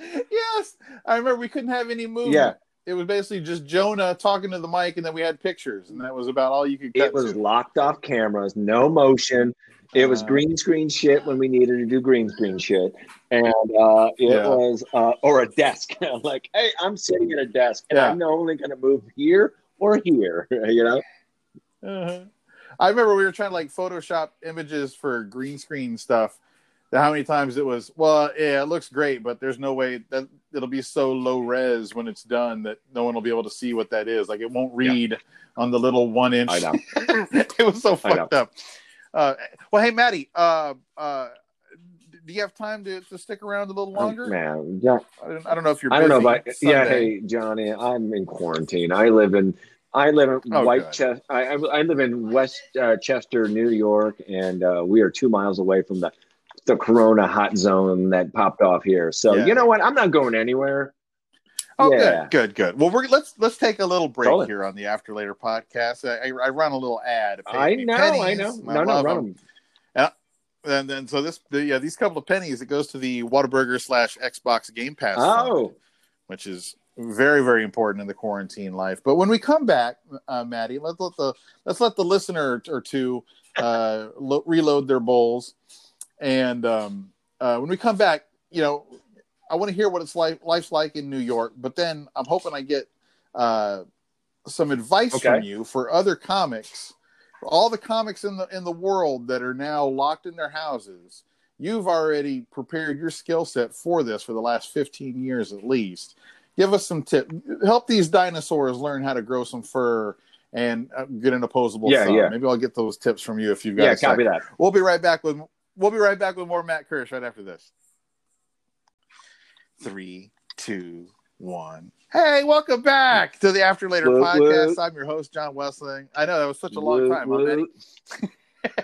yes, I remember we couldn't have any movement. Yeah. It was basically just Jonah talking to the mic, and then we had pictures, and that was about all you could cut. It was to. locked off cameras, no motion. It was Uh, green screen shit when we needed to do green screen shit, and uh, it Yeah. was uh, or a desk. like, hey, I'm sitting at a desk, and Yeah. I'm only going to move here or here. You know? Uh-huh. I remember we were trying to like Photoshop images for green screen stuff. How many times it was? Well, yeah, it looks great, but there's no way that it'll be so low res when it's done that no one will be able to see what that is. Like it won't read on the little one inch. I know. it was so fucked up. Uh, well, hey, Matty, uh, uh, do you have time to, to stick around a little longer? Oh, man, yeah. I, don't, I don't know if you're. I don't know, but yeah, hey Johnny, I'm in quarantine. I live in I live in Oh, White. Chester. I, I I live in West uh, Chester, New York, and uh, we are two miles away from the the Corona hot zone that popped off here. So Yeah. you know what? I'm not going anywhere. Oh, Yeah. good, good, good. Well, we're let's let's take a little break Totally. here on the After Later podcast. I, I, I run a little ad. I know, I pennies. know. I No, no, love run 'em. them. And then so this, the, yeah, these couple of pennies, it goes to the Whataburger slash Xbox Game Pass, fund, Oh, which is very, very important in the quarantine life. But when we come back, uh, Matty, let's let the let's let the listener or two uh, lo- reload their bowls, and um, uh, when we come back, you know, I want to hear what it's like life's like in New York. But then I'm hoping I get uh, some advice from you for other comics, for all the comics in the in the world that are now locked in their houses. You've already prepared your skill set for this for the last 15 years at least. Give us some tip. Help these dinosaurs learn how to grow some fur and uh, get an opposable Yeah, thumb. yeah. Maybe I'll get those tips from you if you've got yeah, a copy that. We'll be right back with we'll be right back with more Matt Kirsch right after this. Three, two, one. Hey, welcome back to the After Later Woot, podcast. woot. I'm your host, John Wessling. I know that was such a long Woot, time,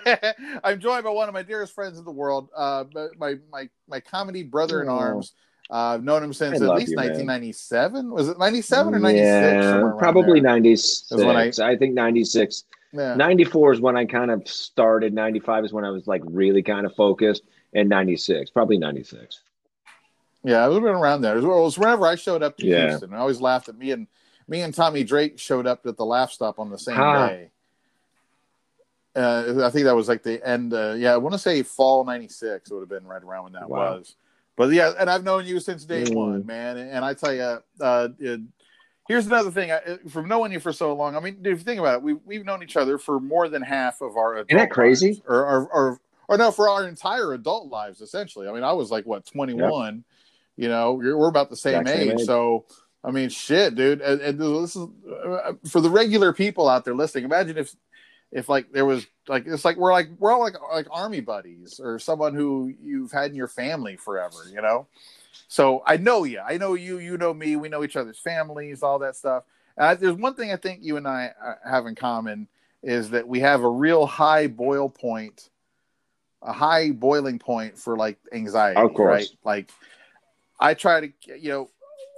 I'm joined by one of my dearest friends in the world, uh, my my my comedy brother in arms. Uh, I've known him since I at least you, man. 1997. Was it 97 or 96? Yeah, probably there. 96. I- I, think 96. Yeah. 94 is when I kind of started. 95 is when I was like really kind of focused. And 96, probably 96. Yeah, it would have been around there. It was, whenever I showed up to Yeah. Houston. I always laughed at me and me and Tommy Drake showed up at the Laff Stop on the same Ha. day. Uh, I think that was like the end. Uh, yeah, I want to say fall '96 would have been right around when that Wow. was. But yeah, and I've known you since day Mm. one, man. And I tell you, uh, it, here's another thing. I, from knowing you for so long, I mean, dude, if you think about it, we we've known each other for more than half of our adult that crazy? lives. or, or or or no, for our entire adult lives, essentially. I mean, I was like what 21. You know, we're about the same Exact same age, so. I mean, shit, dude. And, and this is uh, for the regular people out there listening. Imagine if, if like there was like it's like we're like we're all like like army buddies or someone who you've had in your family forever, you know. So I know you. I know you. You know me. We know each other's families, all that stuff. Uh, there's one thing I think you and I uh, have in common is that we have a real high boil point, a high boiling point for like anxiety. Of course. right? Like I try to, you know,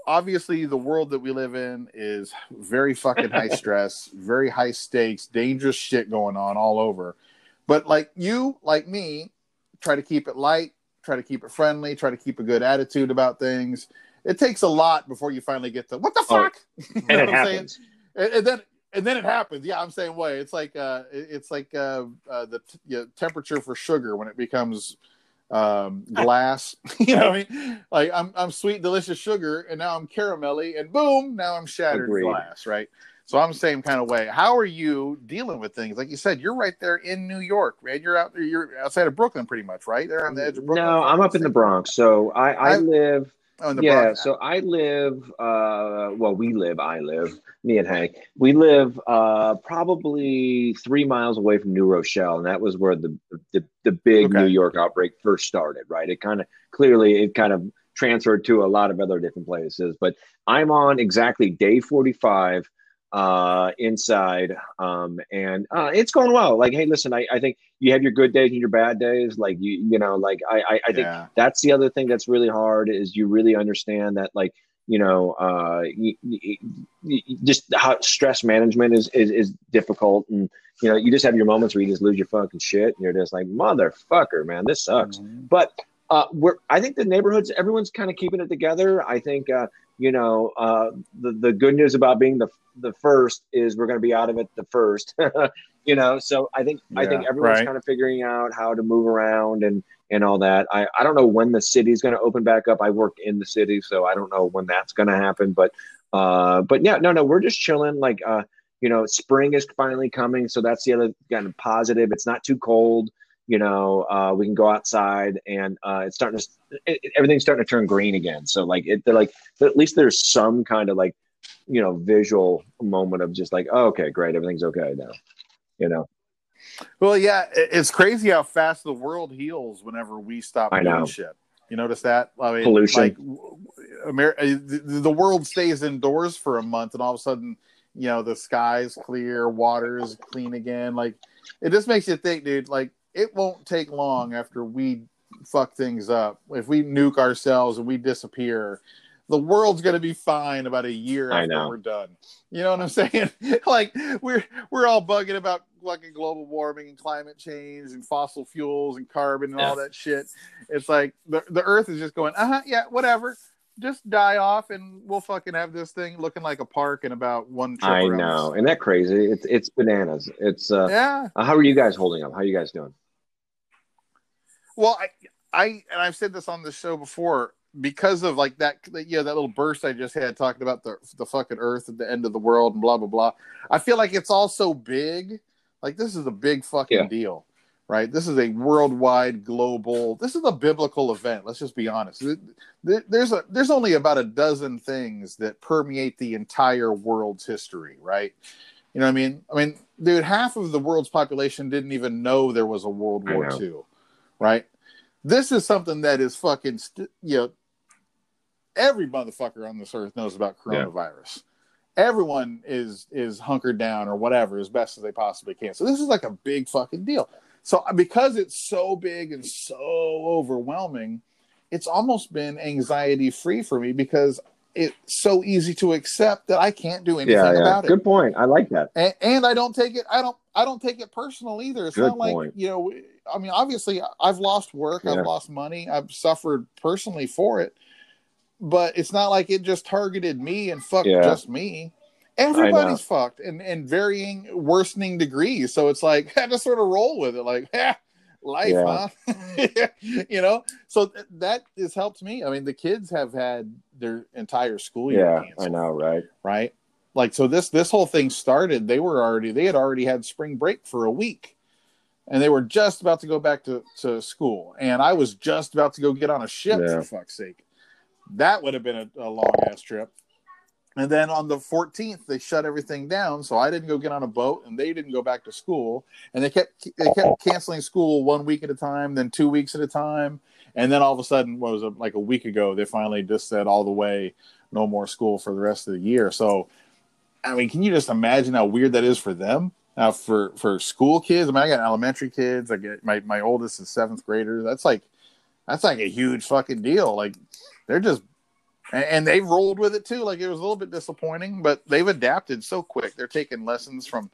obviously the world that we live in is very fucking high stress, very high stakes, dangerous shit going on all over. But like you, like me, try to keep it light, try to keep it friendly, try to keep a good attitude about things. It takes a lot before you finally get to what the Oh, fuck, You know And it what I'm saying? happens. and, and then and then it happens. Yeah, I'm saying way. It's like uh, it's like uh, uh, the t- yeah, temperature for sugar when it becomes um, glass. you know, what I mean, like I'm I'm sweet, delicious sugar, and now I'm caramelly, and boom, now I'm shattered Agreed. glass. Right. So I'm the same kind of way. How are you dealing with things? Like you said, you're right there in New York, man. You're out there. You're outside of Brooklyn, pretty much, right? There on the edge of Brooklyn. No, I'm up in the Bronx. So I, I I- live Oh, in the yeah, Bronx. so I live. Uh, well, we live. I live. Me and Hank. We live uh, probably three miles away from New Rochelle, and that was where the the, the big Okay. New York outbreak first started. Right. It kind of clearly it kind of transferred to a lot of other different places, but I'm on exactly day 45 uh inside um and uh it's going well like hey listen I, I think you have your good days and your bad days like you you know like i i, I think yeah. that's the other thing that's really hard is you really understand that like you know uh you, you, you- just how stress management is, is is difficult and you know you just have your moments where you just lose your fucking shit and you're just like motherfucker man this sucks Mhm. but uh, we're I think the neighborhoods everyone's kind of keeping it together. I think uh, you know uh, the the good news about being the the first is we're going to be out of it the first. you know, so I think I think everyone's right. kind of figuring out how to move around and and all that. I I don't know when the city's going to open back up. I work in the city, so I don't know when that's going to happen. But uh, but yeah, no, no, we're just chilling. Like uh, you know, spring is finally coming, so that's the other kind of positive. It's not too cold you know uh, we can go outside and uh, it's starting to it, everything's starting to turn green again so like it they're like at least there's some kind of like you know visual moment of just like oh, okay great everything's okay now you know Well, yeah, it's crazy how fast the world heals whenever we stop I doing shit. You notice that? I mean, Pollution. Like, Amer- uh, the, the world stays indoors for a month, and all of a sudden, you know, the sky's clear, water's clean again. Like, it just makes you think, dude. Like, it won't take long after we fuck things up. If we nuke ourselves and we disappear, the world's gonna be fine about a year I after know. we're done. You know what I'm saying? like we're we're all bugging about fucking global warming and climate change and fossil fuels and carbon and all that shit. It's like the the Earth is just going, uh huh, yeah, whatever. Just die off, and we'll fucking have this thing looking like a park in about one trip. i know and that crazy it's it's bananas it's uh, yeah. uh, how are you guys holding up how are you guys doing Well, I, I, and I've said this on the show before because of like that, you know, that little burst I just had talking about the the fucking Earth and the end of the world and blah blah blah. I feel like it's all so big. Like this is a big fucking Yeah. deal, right? This is a worldwide, global. This is a biblical event. Let's just be honest. Th- th- There's a there's only about a dozen things that permeate the entire world's history, right? You know what I mean? I mean, dude, half of the world's population didn't even know there was a World War. II, right? This is something that is fucking, st- you know, every motherfucker on this earth knows about Yeah. coronavirus. Everyone is is hunkered down or whatever as best as they possibly can. So this is like a big fucking deal. So because it's so big and so overwhelming, it's almost been anxiety free for me because it's so easy to accept that I can't do anything Yeah, yeah. about it. Good point. I like that. and, and I don't take it. I don't. I don't take it personal either. It's Good not like point. you know. I mean, obviously, I've lost work. Yeah. I've lost money. I've suffered personally for it, but it's not like it just targeted me and fucked Yeah. just me. Everybody's fucked in in varying worsening degrees. So it's like I just sort of roll with it. Like, eh, life, Yeah. huh? you know. So th- that has helped me. I mean, the kids have had their entire school year. Yeah, canceled I know, right? right? Like so this this whole thing started, they were already they had already had spring break for a week. And they were just about to go back to, to school. And I was just about to go get on a ship Yeah. for fuck's sake. That would have been a, a long ass trip. And then on the 14th, they shut everything down. So I didn't go get on a boat and they didn't go back to school. And they kept they kept canceling school one week at a time, then two weeks at a time. And then all of a sudden, what was it, like a week ago, they finally just said all the way, no more school for the rest of the year. So, I mean, can you just imagine how weird that is for them? Now, for for school kids, I mean, I got elementary kids. I get my my oldest is seventh grader. That's like that's like a huge fucking deal. Like they're just and, they've rolled with it too. Like it was a little bit disappointing, but they've adapted so quick. They're taking lessons from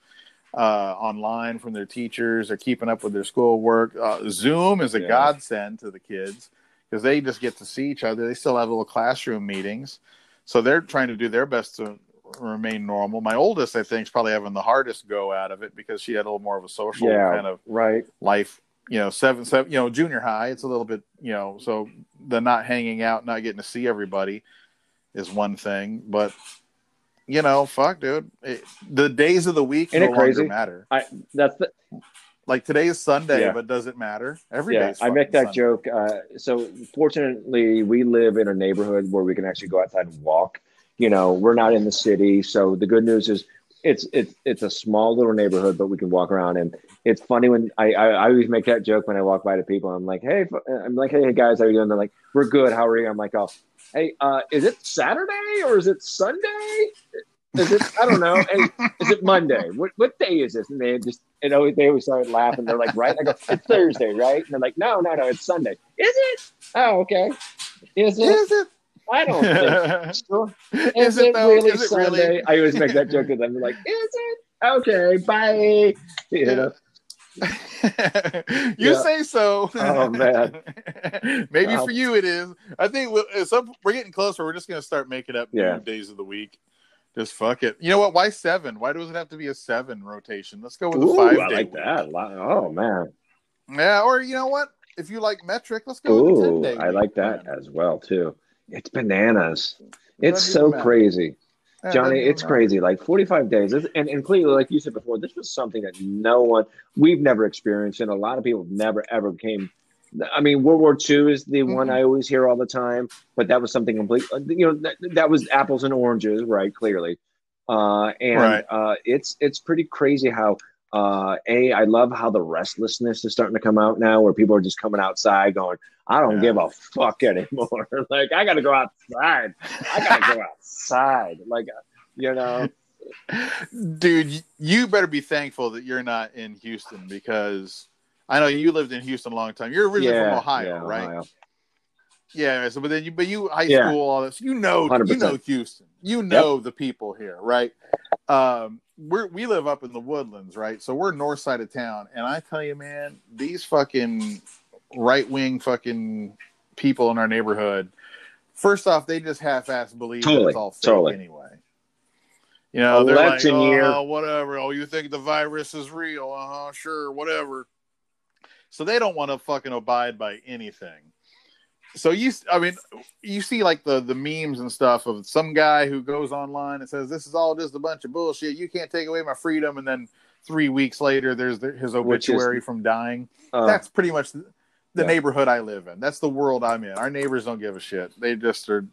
uh, online from their teachers. They're keeping up with their schoolwork. Uh, Zoom is a Yeah. godsend to the kids because they just get to see each other. They still have little classroom meetings, so they're trying to do their best to remain normal. My oldest, I think, is probably having the hardest go out of it because she had a little more of a social Yeah, kind of right. life. You know, seven, seven, you know, junior high. It's a little bit, you know, so the not hanging out, not getting to see everybody is one thing, but you know, fuck, dude, it, the days of the week Ain't no it longer matter. That's the Like today is Sunday, Yeah. but does it matter? Every yeah. I make that Sunday. joke. Uh, so fortunately, we live in a neighborhood where we can actually go outside and walk. You know, we're not in the city, so the good news is it's it's it's a small little neighborhood, but we can walk around. And it's funny when I I, I always make that joke when I walk by to people. I'm like, hey, I'm like, hey guys, how you doing? They're like, we're good. How are you? I'm like, oh, hey, uh, is it Saturday or is it Sunday? Is it? I don't know. Hey, is it Monday? What what day is this? And they just and always they always start laughing. They're like, right? I go, it's Thursday, right? And they're like, no, no, no, it's Sunday. Is it? Oh, okay. Is it? Is it? I don't think so. Is Is, it it though? really Is it Sunday? really? I always make that joke with them. They're like, is it? Okay, bye. You know? you Yeah. say so. Oh, man. Maybe Wow. for you it is. I think we'll, some, we're getting closer. We're just going to start making up Yeah. days of the week. Just fuck it. You know what? Why seven? Why does it have to be a seven rotation? Let's go with a five I day like week. that. Oh man. Yeah, or you know what? If you like metric, let's go with a ten Ooh, day. I like that as well too. It's bananas. It's so matter. crazy. Yeah, Johnny, it's matter. crazy. Like 45 days. This- And, and clearly, like you said before, this was something that no one, we've never experienced, and a lot of people never ever came. I mean, World War II is the one Mhm. I always hear all the time, but that was something complete. You know, that, that was apples and oranges, right? Clearly, uh, and Right. uh, it's it's pretty crazy how. Uh, a, I love how the restlessness is starting to come out now, where people are just coming outside, going, "I don't Yeah. give a fuck anymore." like, I got to go outside. I got to go outside. Like, you know, Dude, you better be thankful that you're not in Houston because I know you lived in Houston a long time. You're originally yeah, from Ohio, yeah, right? Ohio. Yeah. So, but then you, but you high Yeah. school, all this. You know, you 100%. know Houston. You know the people here, right? Um, we're we live up in the woodlands, right? So we're north side of town, and I tell you, man, these fucking right wing fucking people in our neighborhood. First off, they just half-ass believe that Totally, it's all fake totally. anyway. You know, they're like, oh, year. whatever. Oh, you think the virus is real? Uh huh. Sure, whatever. So they don't want to fucking abide by anything. So you, I mean, you see like the the memes and stuff of some guy who goes online and says this is all just a bunch of bullshit. You can't take away my freedom, and then three weeks later, there's the, his Which is- obituary from dying. Uh, That's pretty much the, the Yeah. neighborhood I live in. That's the world I'm in. Our neighbors don't give a shit. They just are,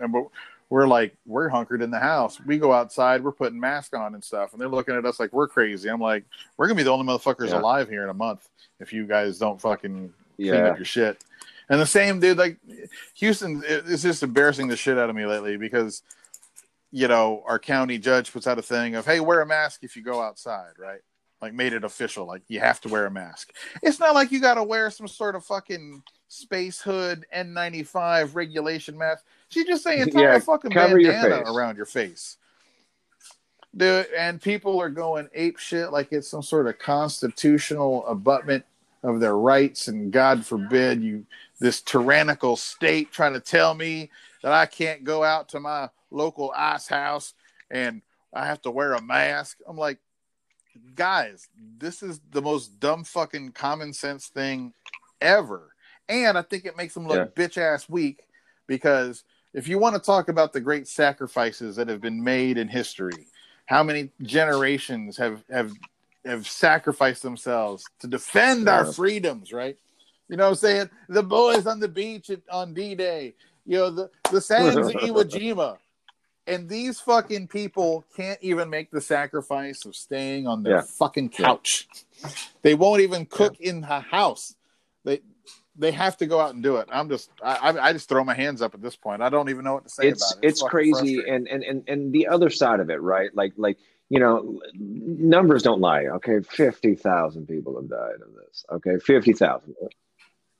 and we're- we're like we're hunkered in the house. We go outside, we're putting masks on and stuff, and they're looking at us like we're crazy. I'm like, we're gonna be the only motherfuckers Yeah. alive here in a month if you guys don't fucking clean up your shit. And the same dude, like Houston, it's just embarrassing the shit out of me lately because, you know, our county judge puts out a thing of, hey, wear a mask if you go outside, right? like made it official. Like you have to wear a mask. It's not like you got to wear some sort of fucking space hood N95 regulation mask. She just saying tie Yeah, a fucking cover your bandana around your face. Dude, and people are going ape shit like it's some sort of constitutional abutment of their rights, and God forbid you this tyrannical state trying to tell me that I can't go out to my local ice house and I have to wear a mask. I'm like, guys, this is the most dumb fucking common sense thing ever. And I think it makes them look bitch ass weak because if you want to talk about the great sacrifices that have been made in history, how many generations have have have sacrificed themselves to defend our freedoms, right? You know what I'm saying? The boys on the beach at, on D-Day, you know, the, the sands of Iwo Jima. And these fucking people can't even make the sacrifice of staying on their Yeah. fucking couch. They won't even cook in the house. They they have to go out and do it. I'm just I, I just throw my hands up at this point. I don't even know what to say it's about it. it's fucking crazy and, and and and the other side of it right like like you know numbers don't lie okay 50,000 people have died of this okay 50,000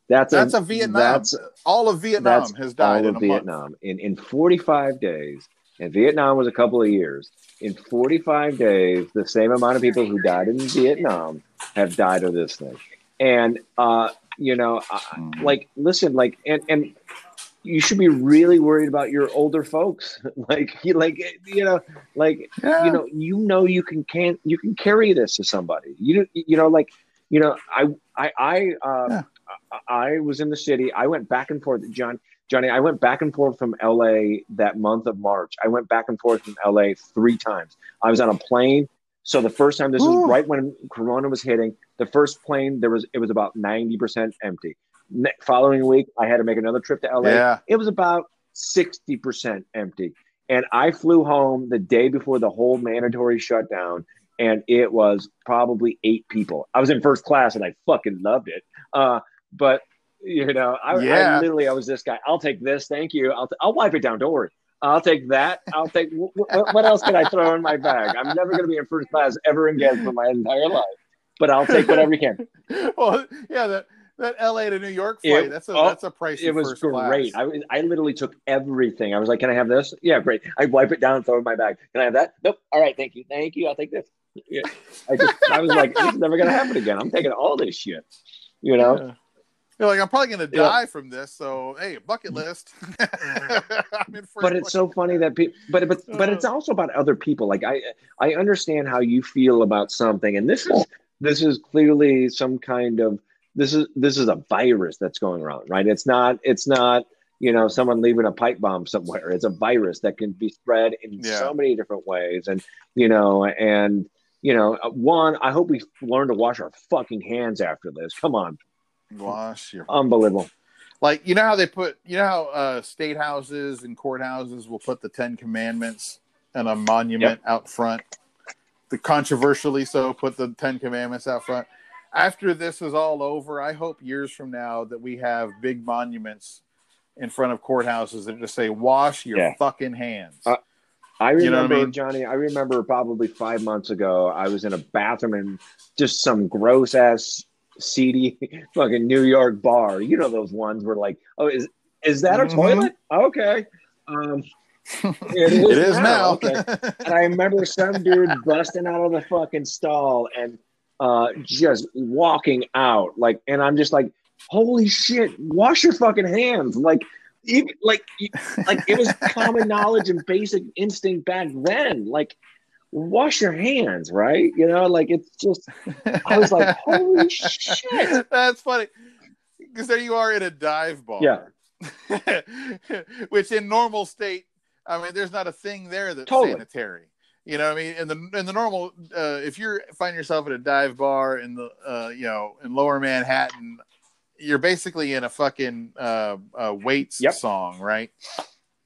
that's that's a Vietnam. that's all of Vietnam has died all in of a month. Vietnam in in 45 days and Vietnam was a couple of years in 45 days the same amount of people who died in Vietnam have died of this thing and uh you know I, Mm. like listen like and and you should be really worried about your older folks like you like you know like Yeah. you know you know you can can you can carry this to somebody you you know like you know i i i uh Yeah. I, was in the city i went back and forth john johnny i went back and forth from la that month of march i went back and forth from la three times i was on a plane so the first time this Ooh. is right when corona was hitting the first plane there was it was about 90% empty Ne- following week i had to make another trip to la yeah. it was about 60% empty. And I flew home the day before the whole mandatory shutdown, and it was probably eight people. I was in first class and I fucking loved it. Uh, but, you know, I, Yeah. I literally, I was this guy. I'll take this. Thank you. I'll, I'll wipe it down. Don't worry. I'll take that. I'll take wh- wh- what else can I throw in my bag? I'm never going to be in first class ever again for my entire life. But I'll take whatever you can. well, yeah, that that LA to New York flight. It- that's a oh, that's a pricey it was great. class. I, I literally took everything. I was like, "Can I have this?" Yeah, great. I wipe it down, throw it in my bag. Can I have that? Nope. All right, thank you, thank you. I'll take this. Yeah. I just, I was like, it's never gonna happen again." I'm taking all this shit. You know? Yeah. You're like, I'm probably gonna Yeah. die from this, so hey, bucket mm-hmm. list. Mm-hmm. I'm in But it's so funny that people, but but but it's uh. also about other people. Like I, I understand how you feel about something, and this is this is clearly some kind of this is this is a virus that's going around, right? It's not it's not you know someone leaving a pipe bomb somewhere. It's a virus that can be spread in Yeah. so many different ways, and you know and. You know, uh, one. I hope we learn to wash our fucking hands after this. Come on, Wash your unbelievable. like you know how they put you know how uh, state houses and courthouses will put the Ten Commandments and a monument out front. The controversially so put the Ten Commandments out front. After this is all over, I hope years from now that we have big monuments in front of courthouses that just say "Wash your Yeah. fucking hands." Uh, I You know I remember, mean? Johnny, I remember probably five months ago, I was in a bathroom and just some gross ass, seedy fucking New York bar. You know those ones where like, oh, is is that a Mhm. toilet? Okay. Um, it is, it is now. Okay. And I remember some dude busting out of the fucking stall and uh, just walking out. Like, and I'm just like, holy shit, wash your fucking hands. Like, even, like, like it was common knowledge and basic instinct back then. Like, wash your hands, right? You know, like it's just, I was like, holy shit. That's funny. Because there you are in a dive bar. Yeah. Which in normal state, I mean, there's not a thing there that's Totally. sanitary. You know I mean? In the in the normal uh, if you're find yourself at a dive bar in the uh, you know, in lower Manhattan, you're basically in a fucking uh, uh Waits Yep. song, right?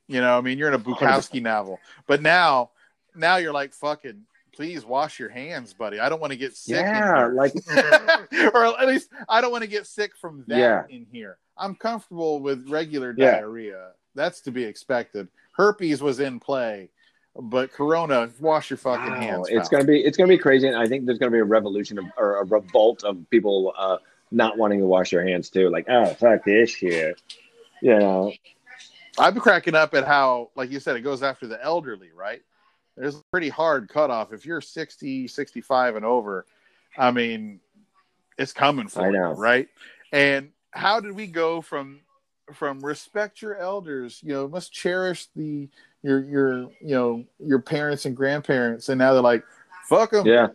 You know, I mean, you're in a Bukowski novel. But now now you're like fucking please wash your hands, buddy. I don't want to get sick. Yeah, like or at least I don't want to get sick from that Yeah. in here. I'm comfortable with regular Yeah. diarrhea. That's to be expected. Herpes was in play, but Corona, wash your fucking Wow, hands. it's pal. gonna be it's gonna be crazy, and I think there's gonna be a revolution of, or a revolt of people uh, not wanting to wash their hands too. Like, oh fuck this shit, you know? I've been cracking up at how, like you said, it goes after the elderly, right? There's a pretty hard cutoff. If you're 60, 65 and over, I mean, it's coming for you, right? And how did we go from from respect your elders, you know, must cherish the your your you know your parents and grandparents, and now they're like, fuck them. Yeah,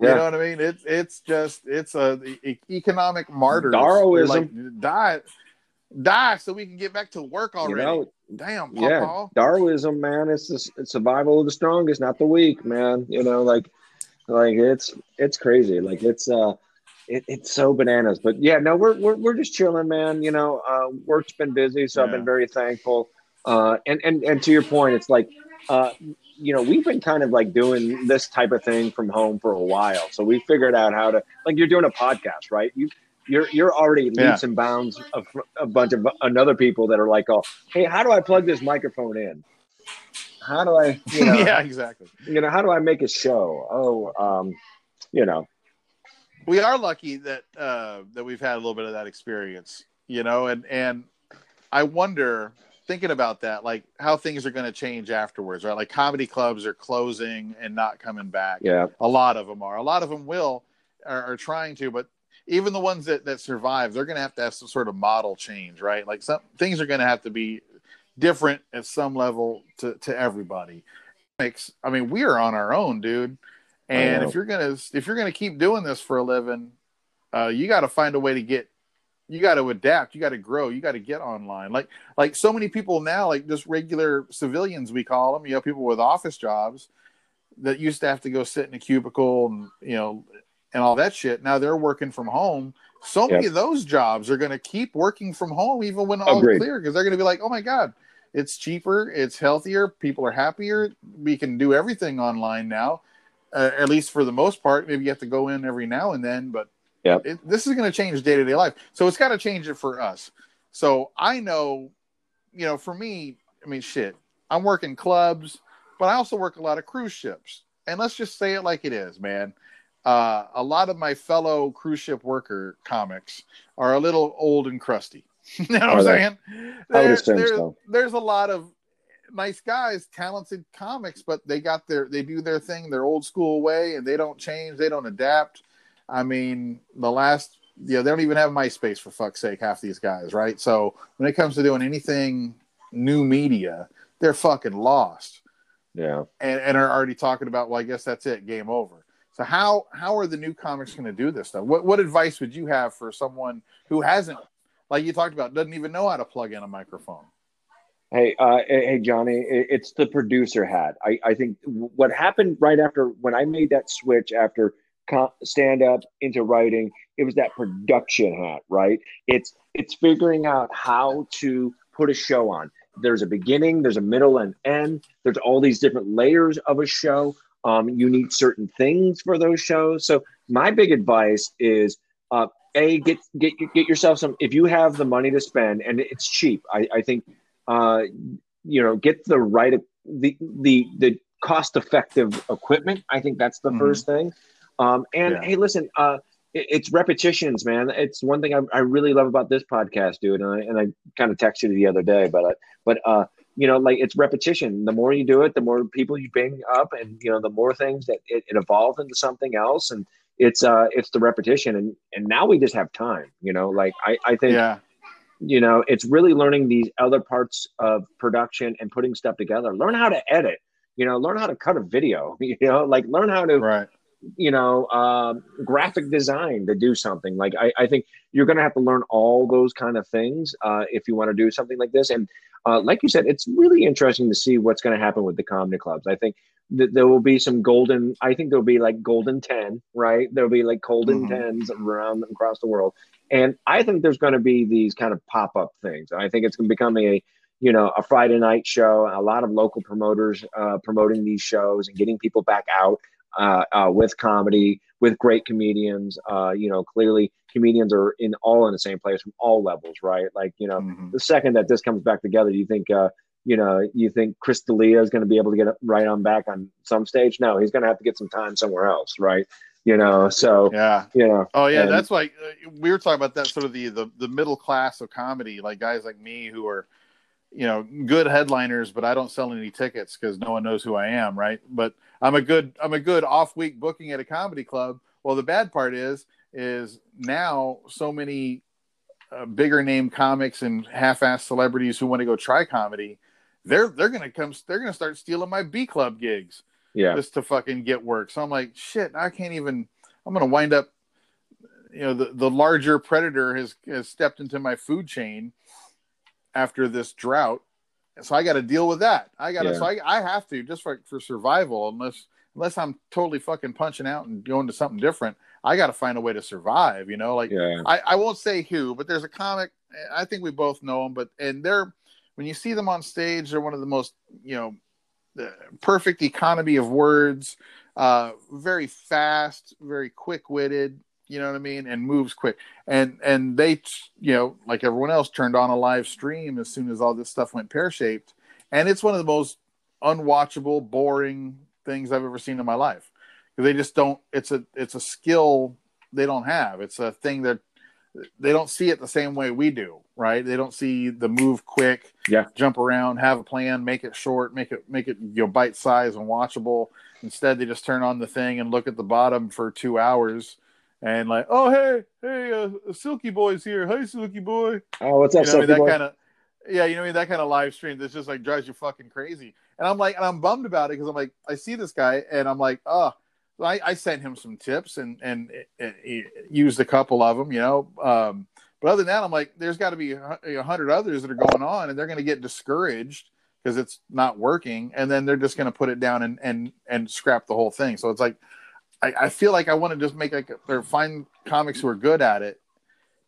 You yeah. know what I mean? It's it's just it's a e- economic martyr. Darwinism. Like, die, die, so we can get back to work you already. know, Damn, yeah. Darwinism, man. It's the it's survival of the strongest, not the weak, man. You know, like, like it's it's crazy. Like it's uh, it, it's so bananas. But yeah, no, we're we're we're just chilling, man. You know, uh, work's been busy, so I've been very thankful. Uh, and and and to your point, it's like, uh, you know, we've been kind of like doing this type of thing from home for a while. So we figured out how to like you're doing a podcast, right? You. You're, you're already Yeah. leaps and bounds of a bunch of another people that are like, oh, hey, how do I plug this microphone in? How do I, you know, yeah, exactly. you know, how do I make a show? Oh, um, you know, We are lucky that uh, that we've had a little bit of that experience, you know, and and I wonder, thinking about that, like how things are going to change afterwards, right? Like comedy clubs are closing and not coming back. yeah, A lot of them are. A lot of them will are, are trying to, but even the ones that that survive, they're going to have to have some sort of model change, right? Like some things are going to have to be different at some level to to everybody. Makes I mean, we are on our own, dude. And if you're gonna if you're gonna keep doing this for a living, uh, you got to find a way to get. You got to adapt. You got to grow. You got to get online. Like like so many people now, like just regular civilians, we call them. You know, people with office jobs that used to have to go sit in a cubicle and you know and all that shit. Now they're working from home. So many Yep. of those jobs are going to keep working from home even when all Agreed. clear because they're going to be like, oh my god, it's cheaper, it's healthier, people are happier. We can do everything online now, uh, at least for the most part. Maybe you have to go in every now and then, but this is going to change day to day life. So it's got to change it for us. So I know, you know, for me, I mean, shit, I'm working clubs, but I also work a lot of cruise ships. And let's just say it like it is, man. Uh, a lot of my fellow cruise ship worker comics are a little old and crusty. you know what I'm they? saying? There- assume there- so. There's a lot of nice guys, talented comics, but they got their they do their thing their old school way, and they don't change, they don't adapt. I mean, the last you know, they don't even have MySpace for fuck's sake, half these guys, right? So when it comes to doing anything new media, they're fucking lost Yeah. and, and are already talking about, well, I guess that's it, game over. So how how are the new comics going to do this stuff? What what advice would you have for someone who hasn't, like you talked about, doesn't even know how to plug in a microphone? Hey, uh, hey, Johnny, it's the producer hat. I, I think what happened right after when I made that switch after stand up into writing, it was that production hat, right? It's it's figuring out how to put a show on. There's a beginning, there's a middle and end. There's all these different layers of a show. Um, you need certain things for those shows. So my big advice is uh, a get get get yourself some. If you have the money to spend, and it's cheap, I, I think uh, you know get the right the the the cost effective equipment. I think that's the Mhm. first thing. Um, and Yeah. hey, listen, uh, it- it's repetitions, man. It's one thing I, I really love about this podcast, dude. And I, and I kind of texted you the other day, but I, but uh, you know, like it's repetition. The more you do it, the more people you bring up, and you know, the more things that it, it evolves into something else. And it's uh, it's the repetition. And and now we just have time. You know, like I I think Yeah, you know it's really learning these other parts of production and putting stuff together. Learn how to edit. You know, learn how to cut a video. You know, like learn how to right. You know, um, graphic design to do something. Like I, I think you're going to have to learn all those kind of things uh, if you want to do something like this. And uh, like you said, it's really interesting to see what's going to happen with the comedy clubs. I think that there will be some golden. I think there'll be like golden ten, right? There'll be like golden Mhm. tens around across the world. And I think there's going to be these kind of pop up things. I think it's going to become a you know a Friday night show. A lot of local promoters uh, promoting these shows and getting people back out uh, uh, with comedy, with great comedians. Uh, you know, clearly comedians are in all in the same place from all levels, right? Like, you know, Mhm. the second that this comes back together, you think uh, you know, you think Chris D'Elia is going to be able to get right on back on some stage? No, he's going to have to get some time somewhere else, right? You know, so Yeah. you know. Oh yeah, and- that's like uh, we were talking about that sort of the, the the middle class of comedy, like guys like me who are, you know, good headliners, but I don't sell any tickets because no one knows who I am, right? But I'm a good I'm a good off week booking at a comedy club. Well, the bad part is is now so many uh, bigger name comics and half-ass celebrities who want to go try comedy, they're they're gonna come they're gonna start stealing my B club gigs yeah, just to fucking get work. So I'm like, shit, I can't even. I'm gonna wind up. You know, the the larger predator has has stepped into my food chain after this drought, so I got to deal with that. I got to. Yeah. So I I have to just for for survival. Unless unless I'm totally fucking punching out and going to something different, I got to find a way to survive. You know, like yeah, I, I won't say who, but there's a comic. I think we both know them, but and they're when you see them on stage, they're one of the most you know, the perfect economy of words, uh, very fast, very quick witted. You know what I mean, and moves quick. And and they, you know, like everyone else, turned on a live stream as soon as all this stuff went pear shaped, and it's one of the most unwatchable, boring things I've ever seen in my life. Because they just don't. It's a it's a skill they don't have. It's a thing that they don't see it the same way we do, right? They don't see the move quick, Yeah. jump around, have a plan, make it short, make it make it you know bite size and watchable. Instead, they just turn on the thing and look at the bottom for two hours, and like, oh hey hey, uh, Silky Boy's here. Hey Silky Boy, Oh, what's you up, know, what I mean, Sophie that kind of yeah, you know, what I mean, that kind of live stream that's just like drives you fucking crazy. And I'm like, and I'm bummed about it because I'm like, I see this guy, and I'm like, oh, so I, I sent him some tips and and he used a couple of them, you know. Um, but other than that, I'm like, there's got to be a a hundred others that are going on, and they're going to get discouraged because it's not working, and then they're just going to put it down and and and scrap the whole thing. So it's like, I, I feel like I want to just make like or find comics who are good at it,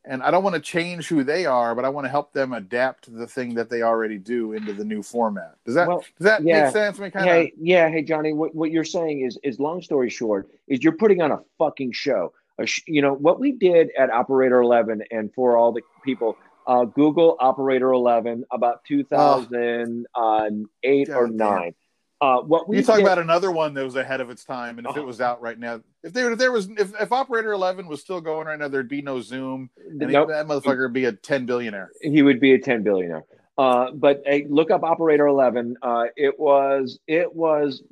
and I don't want to change who they are, but I want to help them adapt the thing that they already do into the new format. Does that Well, does that yeah. make sense? I mean, kind of. Hey, yeah, hey Johnny, what, what you're saying is is long story short is you're putting on a fucking show. A sh- you know what we did at Operator 11, and for all the people, uh, Google Operator 11 about 2008 or nine. Uh, what we you talk did- about another one that was ahead of its time, and if it Oh. was out right now, if there if there was if, if Operator Eleven was still going right now, there'd be no Zoom, and Nope. that motherfucker would be a ten billionaire. he would be a 10 billionaire. Uh, but hey, look up Operator 11. Uh, it was it was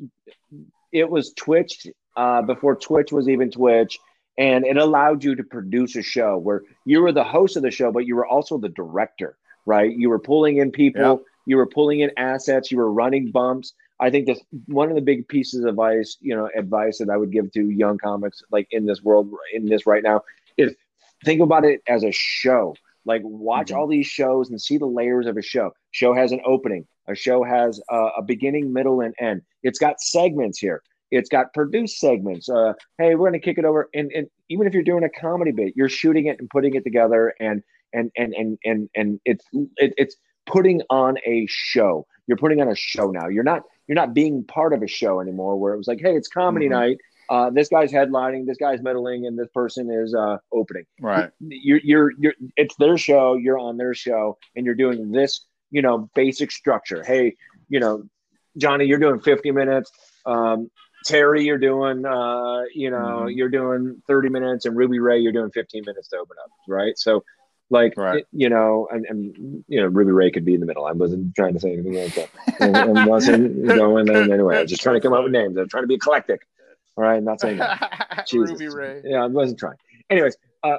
it was Twitch uh, before Twitch was even Twitch, and it allowed you to produce a show where you were the host of the show, but you were also the director, right? You were pulling in people, Yeah. you were pulling in assets, you were running bumps. I think that's one of the big pieces of advice, you know, advice that I would give to young comics like in this world, in this right now, is think about it as a show. Like watch Mhm. all these shows and see the layers of a show. Show has an opening. A show has uh, a beginning, middle, and end. It's got segments here. It's got produced segments. Uh, hey, we're going to kick it over, and, and even if you're doing a comedy bit, you're shooting it and putting it together, and and and and and and it's it, it's putting on a show. You're putting on a show now. You're not you're not being part of a show anymore, where it was like, hey, it's comedy Mhm. night. Uh, this guy's headlining, this guy's middling, and this person is uh, opening Right. you're you're you're it's their show you're on their show and you're doing this you know basic structure hey you know johnny you're doing 50 minutes um terry you're doing uh you know Mhm. you're doing 30 minutes and ruby ray you're doing 15 minutes to open up right so like Right. it- you know and, and you know ruby ray could be in the middle i wasn't trying to say anything like that and, and wasn't going and anyway i was just trying to come up with names i'm trying to be eclectic all right i'm not saying that Ruby Ray. yeah, I wasn't trying. Anyways, uh,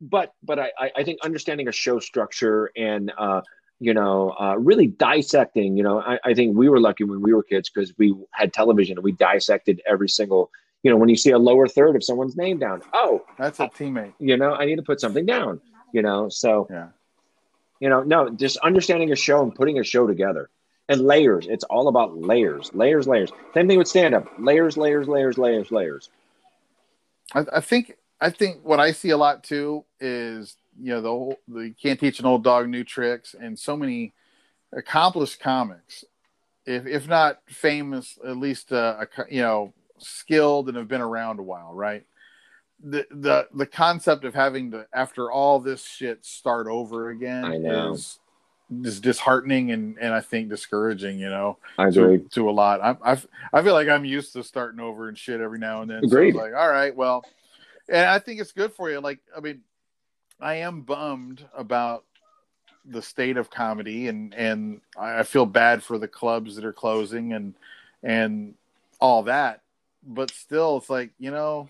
but but I I- I think understanding a show structure and uh, you know uh, really dissecting. You know, I, I think we were lucky when we were kids because we had television and we dissected every single. You know, when you see a lower third of someone's name down, oh, That's a teammate. you know, I need to put something down. You know, so Yeah. you know, no, just understanding a show and putting a show together. And layers. It's all about layers, layers, layers. Same thing with stand up. Layers, layers, layers, layers, layers. I, I think I think what I see a lot too is you know the whole the you can't teach an old dog new tricks, and so many accomplished comics, if if not famous, at least uh, a you know skilled and have been around a while, right? The the the concept of having to after all this shit start over again I know. is is disheartening and and I think discouraging. You know, I to, agree. to a lot. I, I I feel like I'm used to starting over and shit every now and then. Agreed. it's like, all right, well, and I think it's good for you. Like, I mean, I am bummed about the state of comedy, and and I I feel bad for the clubs that are closing and and all that. But still, it's like you know,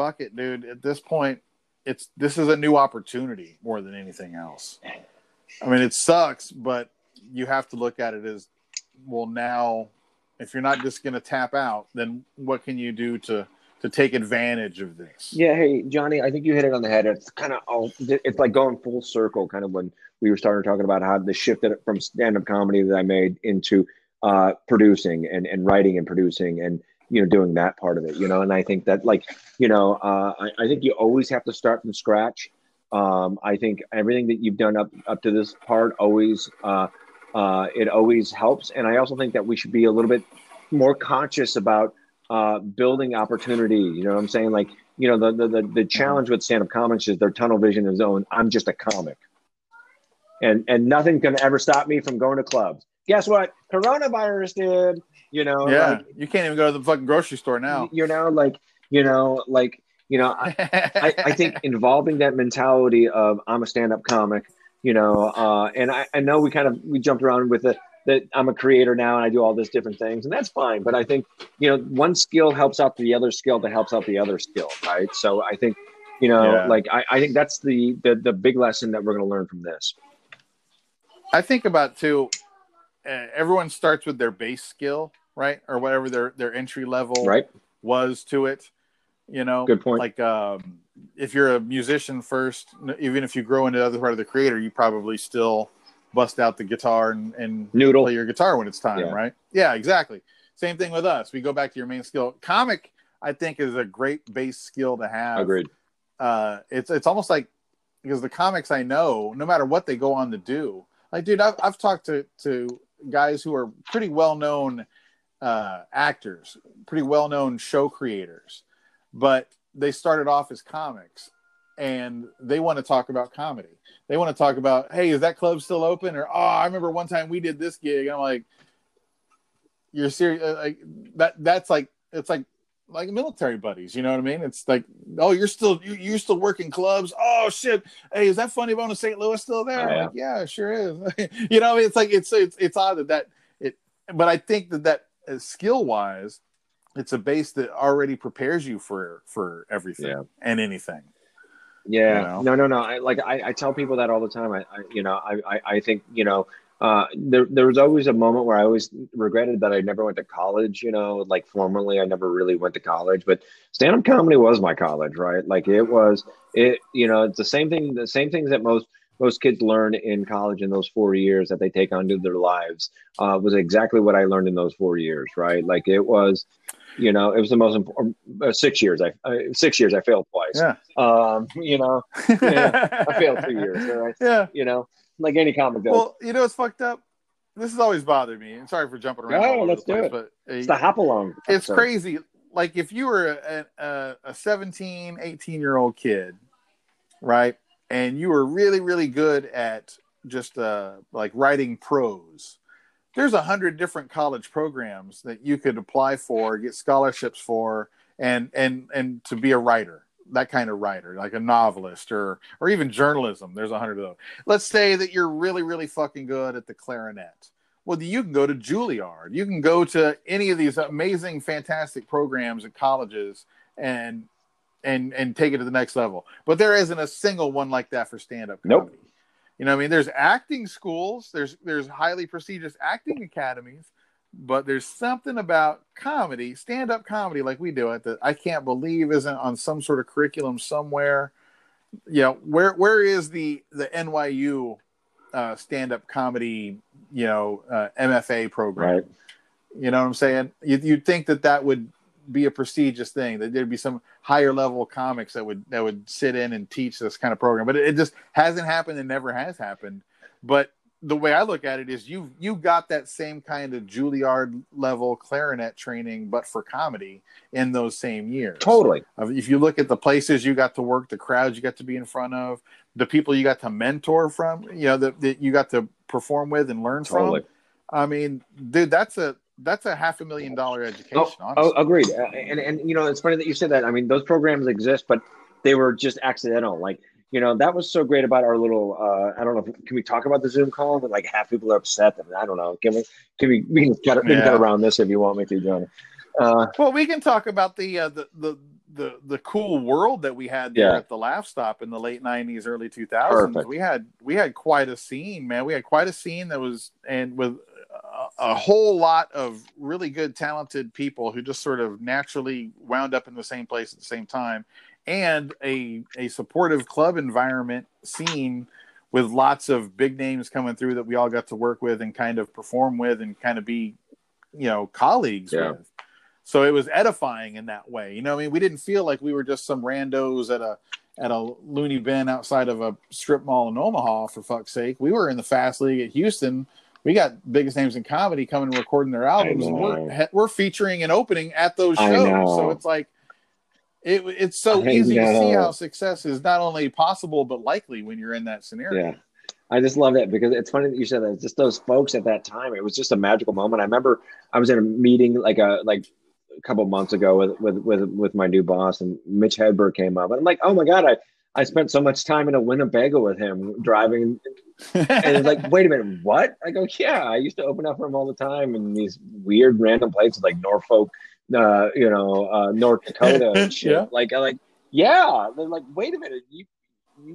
fuck it, dude. At this point, it's this is a new opportunity more than anything else. I mean, it sucks, but you have to look at it as well. Now, if you're not just going to tap out, then what can you do to to take advantage of this? Yeah, hey Johnny, I think you hit it on the head. It's kind of all it's like going full circle, kind of when we were starting talking about how the shift from stand-up comedy that I made into uh, producing and, and writing and producing and you know doing that part of it, you know. And I think that like you know, uh, I, I think you always have to start from scratch. Um, I think everything that you've done up up to this part always uh, uh, it always helps, and I also think that we should be a little bit more conscious about uh, building opportunity. You know what I'm saying? Like, you know, the the the, the challenge with stand-up comics is their tunnel vision is own. I'm just a comic, and and nothing can ever stop me from going to clubs. Guess what? Coronavirus did. You know, Yeah, like, you can't even go to the fucking grocery store now. you know, like you know, like you know, I, I, I think involving that mentality of I'm a stand-up comic, you know, uh, and I, I know we kind of we jumped around with it that I'm a creator now and I do all these different things, and that's fine. But I think you know one skill helps out the other skill that helps out the other skill, right? So I think you know, Yeah. like I, I think that's the, the the big lesson that we're going to learn from this. I think about too. Uh, everyone starts with their base skill, right, or whatever their their entry level Right? was to it. You know, Good point. Like, um, if you're a musician first, even if you grow into the other part of the creator, you probably still bust out the guitar and, and Noodle. play your guitar when it's time, Yeah. right? Yeah, exactly. Same thing with us. We go back to your main skill. Comic, I think, is a great base skill to have. Agreed. uh, it's it's almost like because the comics I know, no matter what they go on to do, like dude, I've I've talked to to guys who are pretty well known uh, actors, pretty well known show creators, but they started off as comics, and they want to talk about comedy. They want to talk about, hey, is that club still open? Or oh, I remember one time we did this gig. And I'm like, you're serious? Uh, Like that? That's like it's like like military buddies. You know what I mean? It's like, oh, you're still you, you're still working clubs. Oh shit! Hey, is that funny bone of St. Louis still there? Oh, yeah. Like, yeah, sure is. you know, it's like it's it's it's odd that that it. But I think that that uh, skill wise, it's a base that already prepares you for for everything Yeah. and anything. Yeah, You know? no, no, no. I like I, I tell people that all the time. I, I you know, I, I, I think you know, uh, there there was always a moment where I always regretted that I never went to college. You know, like formally, I never really went to college. But stand up comedy was my college, right? Like it was it. You know, it's the same thing. The same things that most most kids learn in college in those four years that they take onto their lives uh, was exactly what I learned in those four years, right? Like it was. You know, it was the most important. Uh, six years. I uh, six years. I failed twice. Yeah, Um, you know, Yeah, I failed two years. Right. Yeah. You know, like any comic does. Well, you know it's fucked up? This has always bothered me. And sorry for jumping around. No, let's do place, it. But uh, it's the hop along. it's crazy. Like if you were a, a, a 17, 18 year old kid, right? And you were really, really good at just uh, like writing prose. There's a hundred different college programs that you could apply for, get scholarships for, and and and to be a writer, that kind of writer, like a novelist or or even journalism. There's a hundred of those. Let's say that you're really, really fucking good at the clarinet well you can go to juilliard you can go to any of these amazing fantastic programs at colleges and and and take it to the next level but there isn't a single one like that for stand-up comedy. Nope. you know i mean there's acting schools there's there's highly prestigious acting academies but there's something about comedy stand-up comedy like we do it that i can't believe isn't on some sort of curriculum somewhere you know where where is the the nyu uh, stand-up comedy you know uh, mfa program Right. you know what i'm saying you, you'd think that that would be a prestigious thing that there'd be some higher level comics that would that would sit in and teach this kind of program but it, it just hasn't happened and never has happened but the way I look at it is you you got that same kind of Juilliard level clarinet training, but for comedy in those same years. Totally. If you look at the places you got to work, the crowds you got to be in front of, the people you got to mentor from, you know, that, you got to perform with and learn Totally. from. I mean, dude, that's a that's a half a million dollar education. Oh, oh, agreed. Uh, and and you know, it's funny that you said that. I mean, those programs exist, but they were just accidental. Like you know, that was so great about our little. Uh, I don't know. if- Can we talk about the Zoom call? But like half people are upset. That I don't know. Can we? Can we? We can cut, can cut around this if you want me to, Johnny. Uh, Well, we can talk about the uh, the, the the the cool world that we had there Yeah. at the Laff Stop in the late '90s, early 2000s. Perfect. We had we had quite a scene, man. We had quite a scene that was and with a, whole lot of really good, talented people who just sort of naturally wound up in the same place at the same time, and a a supportive club environment scene with lots of big names coming through that we all got to work with and kind of perform with and kind of be, you know, colleagues Yeah. with. So it was edifying in that way. You know, I mean, we didn't feel like we were just some randos at a at a loony bin outside of a strip mall in Omaha. For fuck's sake, we were in the fast league at Houston. We got biggest names in comedy coming and recording their albums, and we're we're featuring and opening at those shows. So it's like it, it's so I easy to see how success is not only possible but likely when you're in that scenario. Yeah. I just love that because it's funny that you said that. It's just those folks at that time. It was just a magical moment. I remember I was in a meeting like a like a couple months ago with with with, with my new boss, and Mitch Hedberg came up, and I'm like, oh my god, I I spent so much time in a Winnebago with him driving, and it's like, wait a minute, what? I go, yeah, I used to open up for him all the time in these weird random places like Norfolk, uh, you know, uh, North Dakota and shit. Yeah. Like, I like, yeah. They're like, wait a minute, you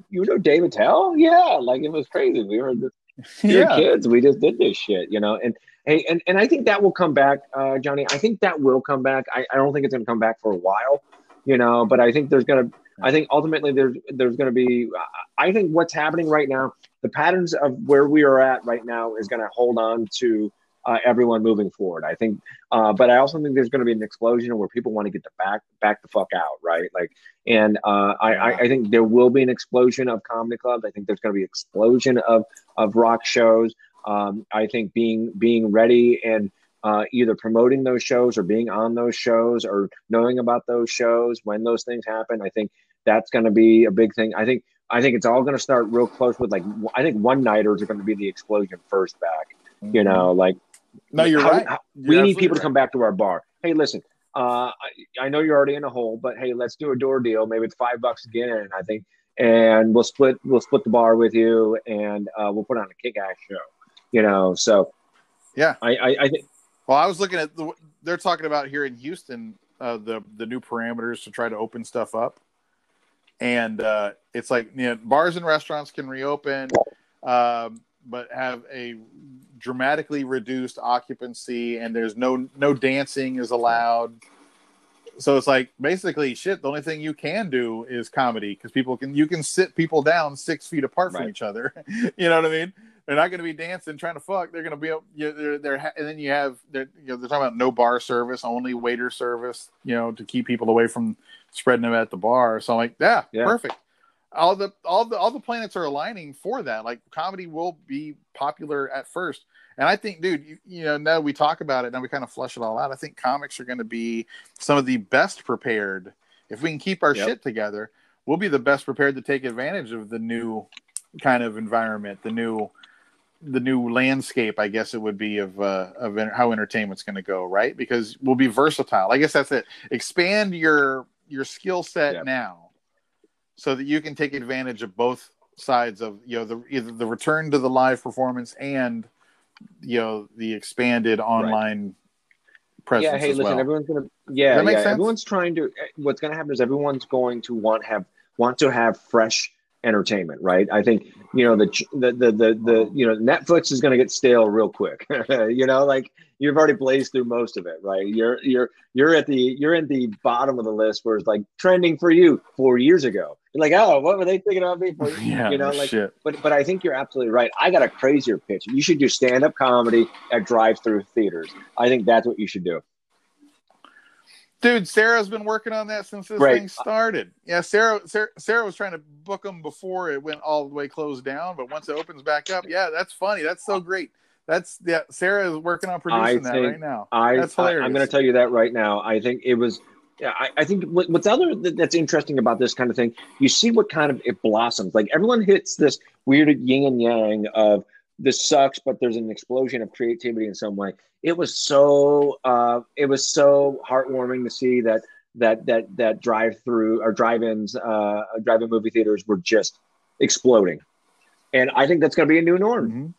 you, know Dave Attell? Yeah, like it was crazy. We were just we were yeah. kids. We just did this shit, you know. And hey, and, and I think that will come back, uh, Johnny. I think that will come back. I, I don't think it's gonna come back for a while, you know, but I think there's gonna I think ultimately there's there's gonna be I think what's happening right now, the patterns of where we are at right now is gonna hold on to uh, everyone moving forward. I think, uh, but I also think there's going to be an explosion where people want to get the back back the fuck out, right? Like, and uh, I, I I think there will be an explosion of comedy clubs. I think there's going to be explosion of of rock shows. Um, I think being being ready and uh, either promoting those shows or being on those shows or knowing about those shows when those things happen. I think that's going to be a big thing. I think I think it's all going to start real close with like I think one nighters are going to be the explosion first back. You know, like no, you're how- right. how- You're we need people to come back to our bar. Hey, listen, uh, I, I know you're already in a hole, but hey, let's do a door deal. Maybe it's five bucks again. I think, and we'll split we'll split the bar with you, and uh, we'll put on a kick ass show. You know, so Yeah. I I, I think Well, I was looking at the, they're talking about here in Houston uh, the the new parameters to try to open stuff up, and uh, it's like you know, bars and restaurants can reopen, um, but have a dramatically reduced occupancy, and there's no no dancing is allowed. So it's like basically shit. The only thing you can do is comedy because people can you can sit people down six feet apart from Right. each other. you know what I mean? They're not going to be dancing, trying to fuck. They're going to be, up. you know, they're, they're, and then you have, they're, you know, they're talking about no bar service, only waiter service, you know, to keep people away from spreading them at the bar. So I'm like, yeah, Yeah. perfect. All the, all the, all the planets are aligning for that. Like comedy will be popular at first. And I think, dude, you, you know, now we talk about it, now we kind of flush it all out. I think comics are going to be some of the best prepared. If we can keep our Yep. shit together, we'll be the best prepared to take advantage of the new kind of environment, the new, the new landscape, I guess it would be of uh, of how entertainment's going to go, right? Because we'll be versatile. I guess that's it. Expand your your skill set now, so that you can take advantage of both sides of you know the either the return to the live performance and you know the expanded online presence yeah. Hey, listen, well. everyone's gonna yeah yeah. sense? Everyone's trying to. eh, What's gonna happen is everyone's going to want have want to have fresh entertainment, right? I think you know the the the the, the you know Netflix is going to get stale real quick. you know, like you've already blazed through most of it, right? You're you're you're at the you're in the bottom of the list where it's like trending for you four years ago. You're like, oh, what were they thinking about me? For? yeah, you know, like shit. but but I think you're absolutely right. I got a crazier pitch. You should do stand up comedy at drive through theaters. I think that's what you should do. Dude, Sarah's been working on that since this Great. thing started. Yeah, Sarah, Sarah Sarah was trying to book them before it went all the way closed down, but once it opens back up, yeah, that's funny. That's so great. That's yeah, Sarah is working on producing that right now. I, That's I hilarious. I'm going to tell you that right now. I think it was. Yeah, I, I think what, what's other th- that's interesting about this kind of thing, you see what kind of it blossoms. Like everyone hits this weird yin and yang of this sucks, but there's an explosion of creativity in some way. It was so uh, it was so heartwarming to see that that that that drive through or drive-ins, uh, drive-in movie theaters were just exploding, and I think that's going to be a new norm. Mhm.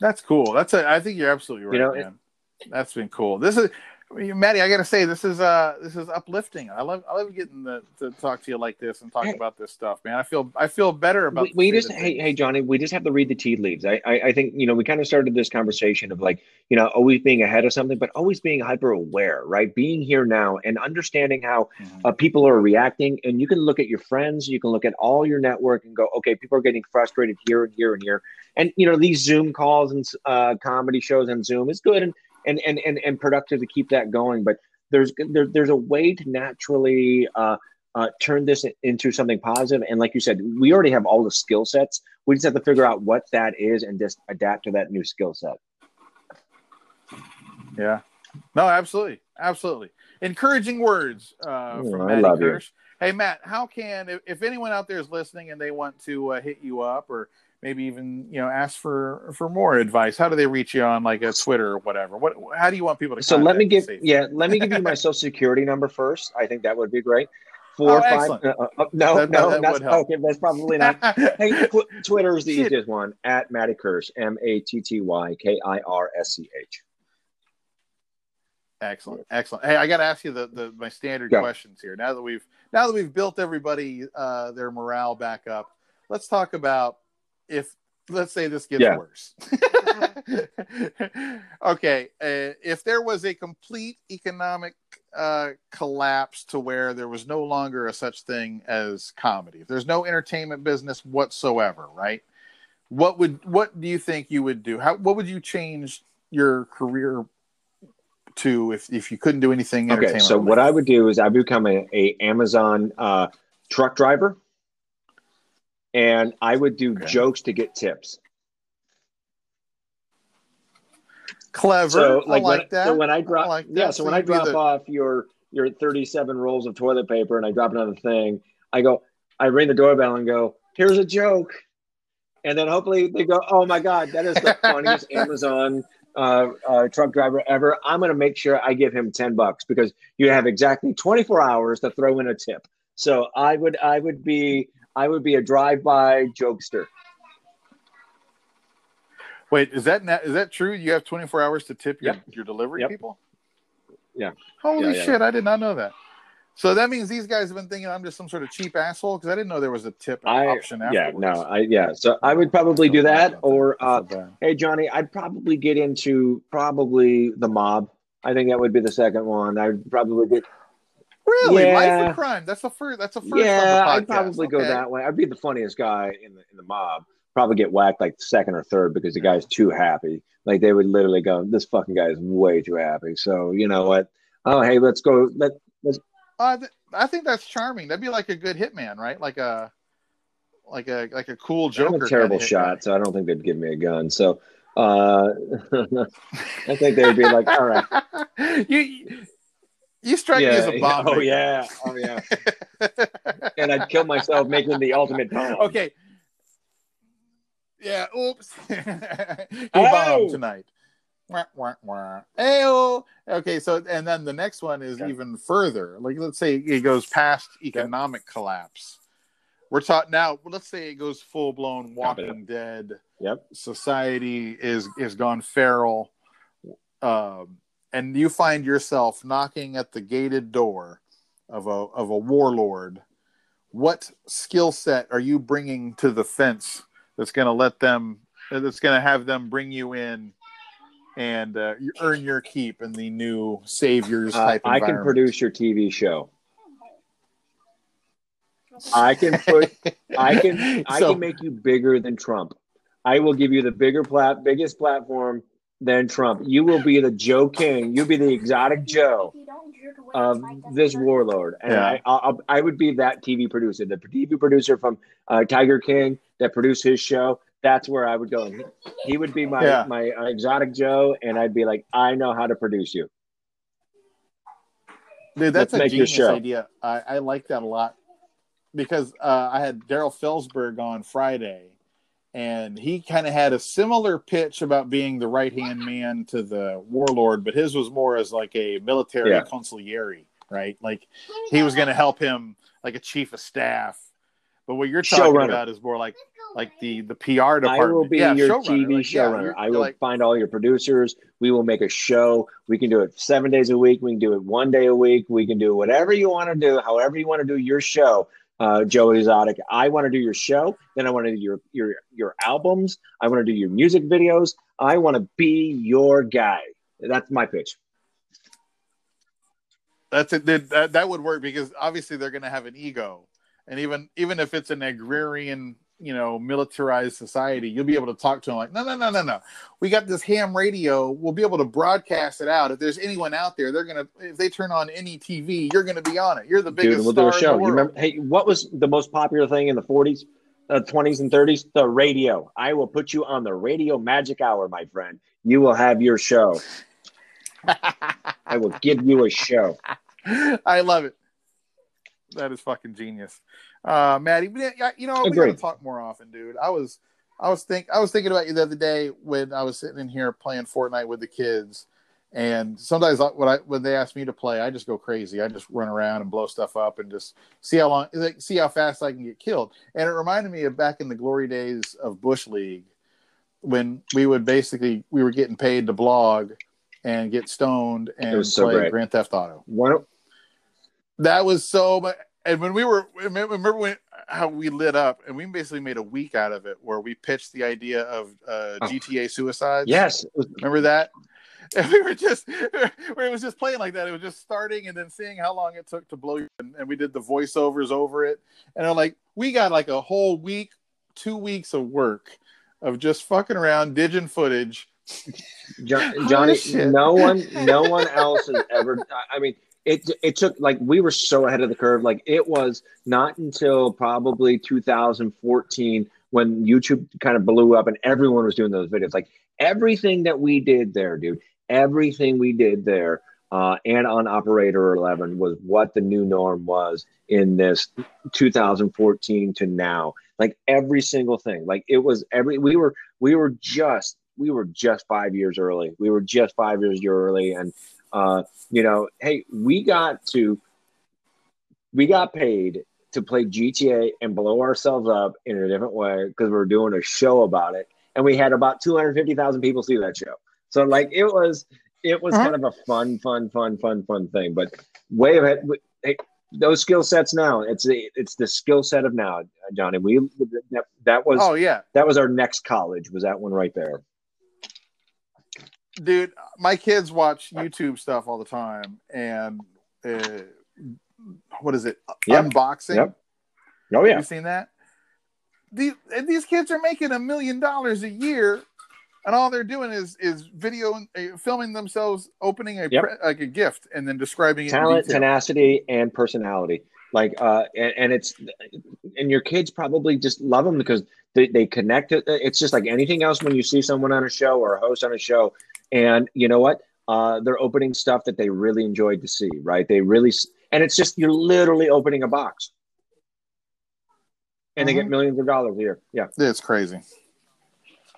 That's cool. That's a. I think you're absolutely right, You know, man. That's been cool. This is, Matty. I got to say, this is uh, this is uplifting. I love, I love getting the, to talk to you like this and talk Hey. about this stuff, man. I feel, I feel better about. we, we just hey hey johnny we just have to read the tea leaves I, I i think you know we kind of started this conversation of like you know always being ahead of something but always being hyper aware right being here now and understanding how Mhm. uh, people are reacting and you can look at your friends you can look at all your network and go okay people are getting frustrated here and here and here and you know these zoom calls and uh, comedy shows on zoom is good and and and and, and productive to keep that going but there's there, there's a way to naturally uh, uh, turn this into something positive. And like you said, we already have all the skill sets. We just have to figure out what that is and just adapt to that new skill set. Yeah. No, absolutely, absolutely. Encouraging words uh, Oh, from Matty love you. Kirsch. Hey, Matt, how can if, if anyone out there is listening and they want to uh, hit you up or maybe even you know ask for for more advice, how do they reach you on like a Twitter or whatever? What how do you want people to? So let me give yeah, let me give you my social security number first. I think that would be great. Four Oh, five. uh, uh, no, That- no, that that's would help. okay. That's probably not. hey, tw- Twitter is the Shit. easiest one. At Matty Kirsch, M A T T Y K I R S C H. Excellent, excellent. Hey, I got to ask you the, the my standard Yeah. questions here. Now that we've now that we've built everybody uh, their morale back up, let's talk about if let's say this gets Yeah. worse. okay, uh, if there was a complete economic uh, collapse to where there was no longer a such thing as comedy, if there's no entertainment business whatsoever, right? What would what do you think you would do? How what would you change your career to if, if you couldn't do anything Okay, entertainment so what I would do is I become a, a Amazon uh, truck driver, and I would do Okay. jokes to get tips. clever So like, I like when, that so when I drop, like yeah, so, So when I drop the- off your your 37 rolls of toilet paper and I drop the thing, I go, I ring the doorbell and go, here's a joke. And then hopefully they go, oh my God, that is the funniest Amazon uh, uh, truck driver ever. I'm going to make sure I give him 10 bucks because you have exactly 24 hours to throw in a tip. So I would, I would be, I would be a drive-by jokester. wait is that na- is that true you have 24 hours to tip your, Yep. your delivery Yep. people Yeah. holy Yeah, yeah, shit i did not know that so that means these guys have been thinking i'm just some sort of cheap asshole because i didn't know there was a tip I, option yeah, no, I, yeah. So I would probably do that or, I uh, bad. Hey Johnny, I'd probably get into probably the mob. I think that would be the second one. I'd probably get really life yeah. of crime that's the first that's the first yeah. I'd the podcast. probably go that way. I'd be the funniest guy in the in the mob. Probably get whacked like second or third because the guy's too happy. Like they would literally go, "This fucking guy is way too happy." So you know what? Oh hey, let's go. Let Uh, th- I think that's charming. That'd be like a good hitman, right? Like a, like a like a cool Joker. I'm a terrible kinda shot, so I don't think they'd give me a gun. So uh, I think they'd be like, "All right." you you strike me as a bomb. Oh maker. yeah. Oh yeah. and I'd kill myself making the ultimate bomb. okay. Yeah. Oops. he Oh. bombed tonight. Wah, wah, wah. Ayo. Okay. So and then the next one is Okay. even further. Like let's say it goes past economic collapse. We're taught now. Let's say it goes full blown Walking Dead. Yep. Society is is gone feral, um, and you find yourself knocking at the gated door of a of a warlord. What skill set are you bringing to the fence that's going to let them? That's going to have them bring you in and uh, you earn your keep in the new saviors Uh, type I can produce your TV show. I can put. I can. I So- can make you bigger than Trump. I will give you the bigger plat, biggest platform than Trump. You will be the Joe King. You'll be the exotic Joe. of this warlord, and Yeah. I, I I would be that TV producer, the TV producer from uh, Tiger King that produced his show. That's where I would go. And he, he would be my Yeah. my uh, exotic Joe, and I'd be like, I know how to produce you. Dude, that's Let's a make genius show. idea. I, I like that a lot because uh, I had Daryl Felsberg on Friday, and he kind of had a similar pitch about being the right hand man to the warlord, but his was more as like a military Yeah. consigliere, right? Like he was going to help him like a chief of staff. But what you're talking Showrunner. about is more like like the the PR department. I will be Yeah, your showrunner. TV Like, showrunner. you're- I will like, find all your producers. We will make a show. We can do it seven days a week. We can do it one day a week. We can do whatever you want to do, however you want to do your show, uh, Joe Exotic. I want to do your show. Then I want to do your your your albums. I want to do your music videos. I want to be your guy. That's my pitch. That's it. That, that would work because obviously they're going to have an ego, and even even if it's an agrarian, you know, militarized society, you'll be able to talk to them like, no, no, no, no, no. We got this ham radio. We'll be able to broadcast it out. If there's anyone out there, they're gonna if they turn on any TV, you're gonna be on it. You're the biggest Dude, we'll do a show. You remember? Hey, what was the most popular thing in the 40s, uh, 20s, and 30s? The radio. I will put you on the radio magic hour, my friend. You will have your show. I will give you a show. I love it. That is fucking genius, uh, Matty. You know, we Agreed. gotta talk more often, dude. I was, I was think, I was thinking about you the other day when I was sitting in here playing Fortnite with the kids, and sometimes when I when they ask me to play, I just go crazy. I just run around and blow stuff up and just see how long, like, see how fast I can get killed. And it reminded me of back in the glory days of Bush League, when we would basically we were getting paid to blog and get stoned and so play great. Grand Theft Auto. One, That was so much. And when we were, remember when how we lit up, and we basically made a week out of it, where we pitched the idea of uh, Oh. GTA suicides. yes, remember that? And we were just, where it was just playing like that. It was just starting and then seeing how long it took to blow. And, and we did the voiceovers over it, and I'm like, we got like a whole week, two weeks of work of just fucking around, digging footage. Jo- Holy Johnny. No one, no one else has ever. I mean, it it took like we were so ahead of the curve. Like it was not until probably 2014 when YouTube kind of blew up and everyone was doing those videos. Like everything that we did there, dude. Everything we did there. Uh, and on Operator 11 was what the new norm was in this 2014 to now. Like every single thing, like it was every we were we were just we were just five years early. We were just five years early, and uh, you know, hey, we got to we got paid to play GTA and blow ourselves up in a different way because we're doing a show about it, and we had about two hundred fifty thousand people see that show. So like it was it was Uh-huh. kind of a fun, fun, fun, fun, fun thing. But way ahead. Hey, those skill sets now. It's the it's the skill set of now, Johnny. We that, that was Oh yeah, that was our next college. Was that one right there? Dude my kids watch youtube stuff all the time and uh, what is it Yep. unboxing Yep. Oh Have yeah. you seen that these, and these kids are making a million dollars a year and all they're doing is is video uh, filming themselves opening a Yep. pre- like a gift and then describing it talent, in tenacity, and personality. Like, uh, and, and it's, and your kids probably just love them because they, they connect. It. It's just like anything else when you see someone on a show or a host on a show, and you know what? Uh, they're opening stuff that they really enjoyed to see, right? They really, and it's just you're literally opening a box, and they get Mhm. millions of dollars a year. Yeah, it's crazy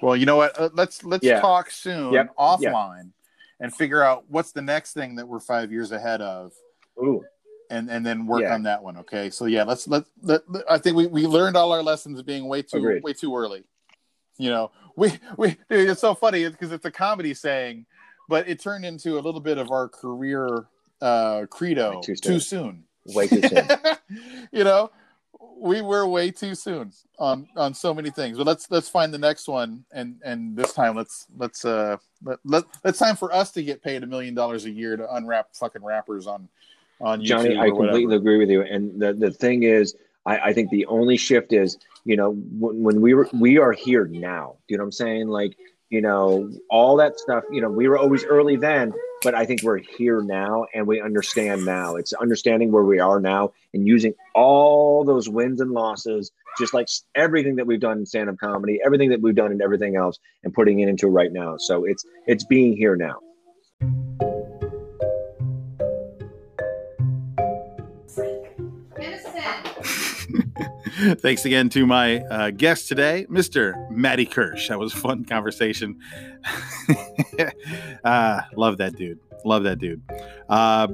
well you know what uh, let's let's Yeah. talk soon Yep. offline and figure out what's the next thing that we're five years ahead of ooh, and and then work Yeah. on that one. Okay, so yeah, let's let, let, let- I think we, we learned all our lessons being way too Agreed. way too early. You know, we we dude, it's so funny because it's a comedy saying, but it turned into a little bit of our career uh, credo Too too soon. soon. way too soon. you know, we were way too soon on on so many things. But let's let's find the next one, and and this time let's let's uh let, let it's time for us to get paid a million dollars a year to unwrap fucking wrappers on on YouTube. Johnny, I completely agree with you. And the, the thing is, I, I think the only shift is, you know, when, when we were, we are here now. You know what I'm saying? Like, you know, all that stuff, you know, we were always early then, but I think we're here now and we understand now. It's understanding where we are now and using all those wins and losses, just like everything that we've done in stand-up comedy, everything that we've done and everything else, and putting it into right now. So it's it's being here now. Thanks again to my uh, guest today, Mr. Matty Kirsch. That was a fun conversation. uh, love that dude. Love that dude. Uh,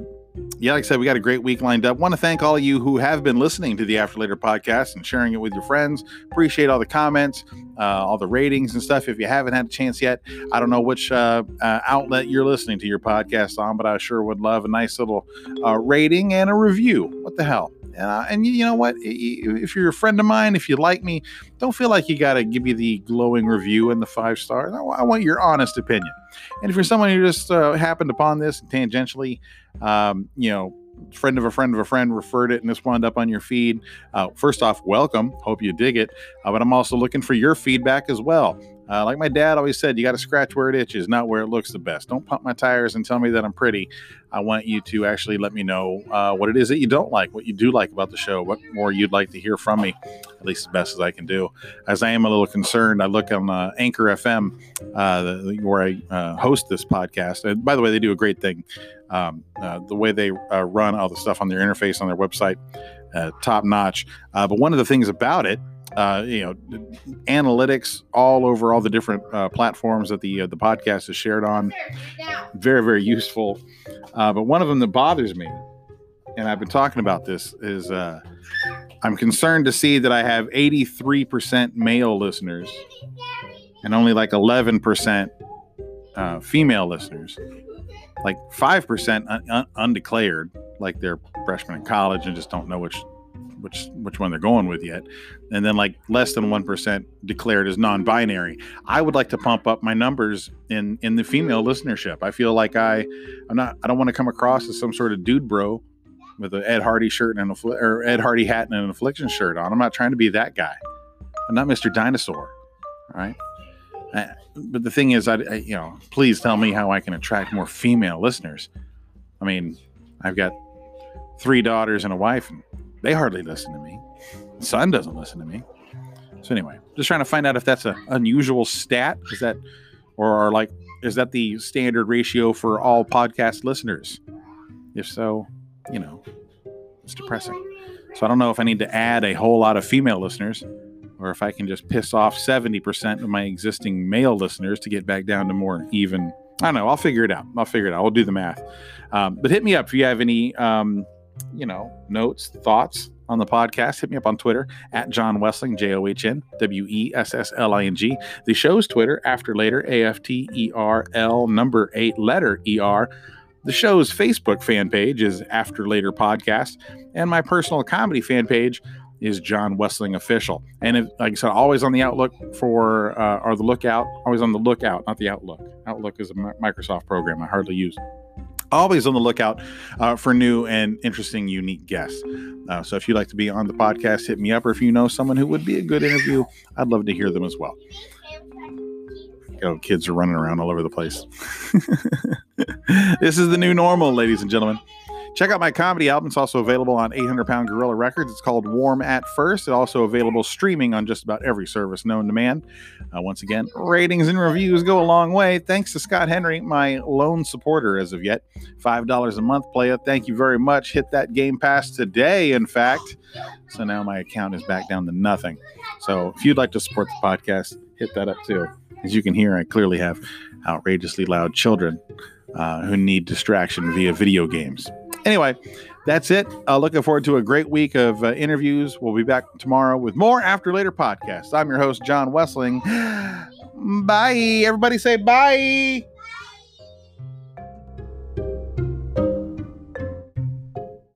yeah, like I said, we got a great week lined up. Want to thank all of you who have been listening to the After Later podcast and sharing it with your friends. Appreciate all the comments, uh, all the ratings and stuff. If you haven't had a chance yet, I don't know which uh, uh, outlet you're listening to your podcast on, but I sure would love a nice little uh, rating and a review. What the hell? And you, you know what? If you're a friend of mine, if you like me, don't feel like you got to give me the glowing review and the five stars. I, want your honest opinion. And if you're someone who just uh, happened upon this tangentially, um, you know, friend of a friend of a friend referred it and this wound up on your feed. Uh, first off, welcome. Hope you dig it. Uh, but I'm also looking for your feedback as well. Uh, like my dad always said, you got to scratch where it itches, not where it looks the best. Don't pump my tires and tell me that I'm pretty. I want you to actually let me know uh, what it is that you don't like, what you do like about the show, what more you'd like to hear from me, at least as best as I can do. As I am a little concerned, I look on uh, Anchor FM, uh, where I uh, host this podcast. And by the way, they do a great thing. Um, uh, the way they run all the stuff on their interface on their website, top notch. but one of the things about it uh, you know, analytics all over all the different uh, platforms that the uh, the podcast is shared on. Very very useful. Uh, but one of them that bothers me, and I've been talking about this, is uh, I'm concerned to see that I have 83% male listeners and only like 11% uh, female listeners. Like 5% un- un- undeclared, like they're freshmen in college and just don't know which which which one they're going with yet, and then like less than one percent declared as non-binary. I would like to pump up my numbers in in the female listenership. I feel like I I'm not I don't want to come across as some sort of dude bro with an Ed Hardy shirt and a or Ed Hardy hat and an affliction shirt on. I'm not trying to be that guy. I'm not Mr. Dinosaur. All right. Uh, but the thing is, I, I, you know, please tell me how I can attract more female listeners. I mean, I've got three daughters and a wife, and they hardly listen to me. Son doesn't listen to me. So anyway, just trying to find out if that's an unusual stat. Is that, or like, is that the standard ratio for all podcast listeners? If so, you know, it's depressing. So I don't know if I need to add a whole lot of female listeners or if I can just piss off 70% of my existing male listeners to get back down to more even. I don't know. I'll figure it out. I'll figure it out. I'll do the math. Um, but hit me up if you have any um, you know, notes, thoughts on the podcast, hit me up on Twitter at John Wessling, J O H N W E S S L I N G. The show's Twitter, After Later, A F T E R L, number eight, letter E R. The show's Facebook fan page is After Later Podcast, and my personal comedy fan page is John Wessling Official. And if, like I said, always on the outlook for, uh, or the lookout, always on the lookout, not the Outlook. Outlook is a Microsoft program I hardly use always on the lookout uh, for new and interesting, unique guests. Uh, so if you'd like to be on the podcast, hit me up. Or if you know someone who would be a good interview, I'd love to hear them as well. Know, kids are running around all over the place. this is the new normal, ladies and gentlemen. Check out my comedy album. It's also available on 800 Pound Gorilla Records. It's called Warm at First. It's also available streaming on just about every service known to man. Uh, once again, ratings and reviews go a long way. Thanks to Scott Henry, my lone supporter as of yet. $5 a month, play it. Thank you very much. Hit that Game Pass today, in fact. So now my account is back down to nothing. So if you'd like to support the podcast, hit that up too. As you can hear, I clearly have outrageously loud children uh, who need distraction via video games. Anyway, that's it. Uh, looking forward to a great week of uh, interviews. We'll be back tomorrow with more After Later podcasts. I'm your host, John Wessling. Bye. Everybody say bye.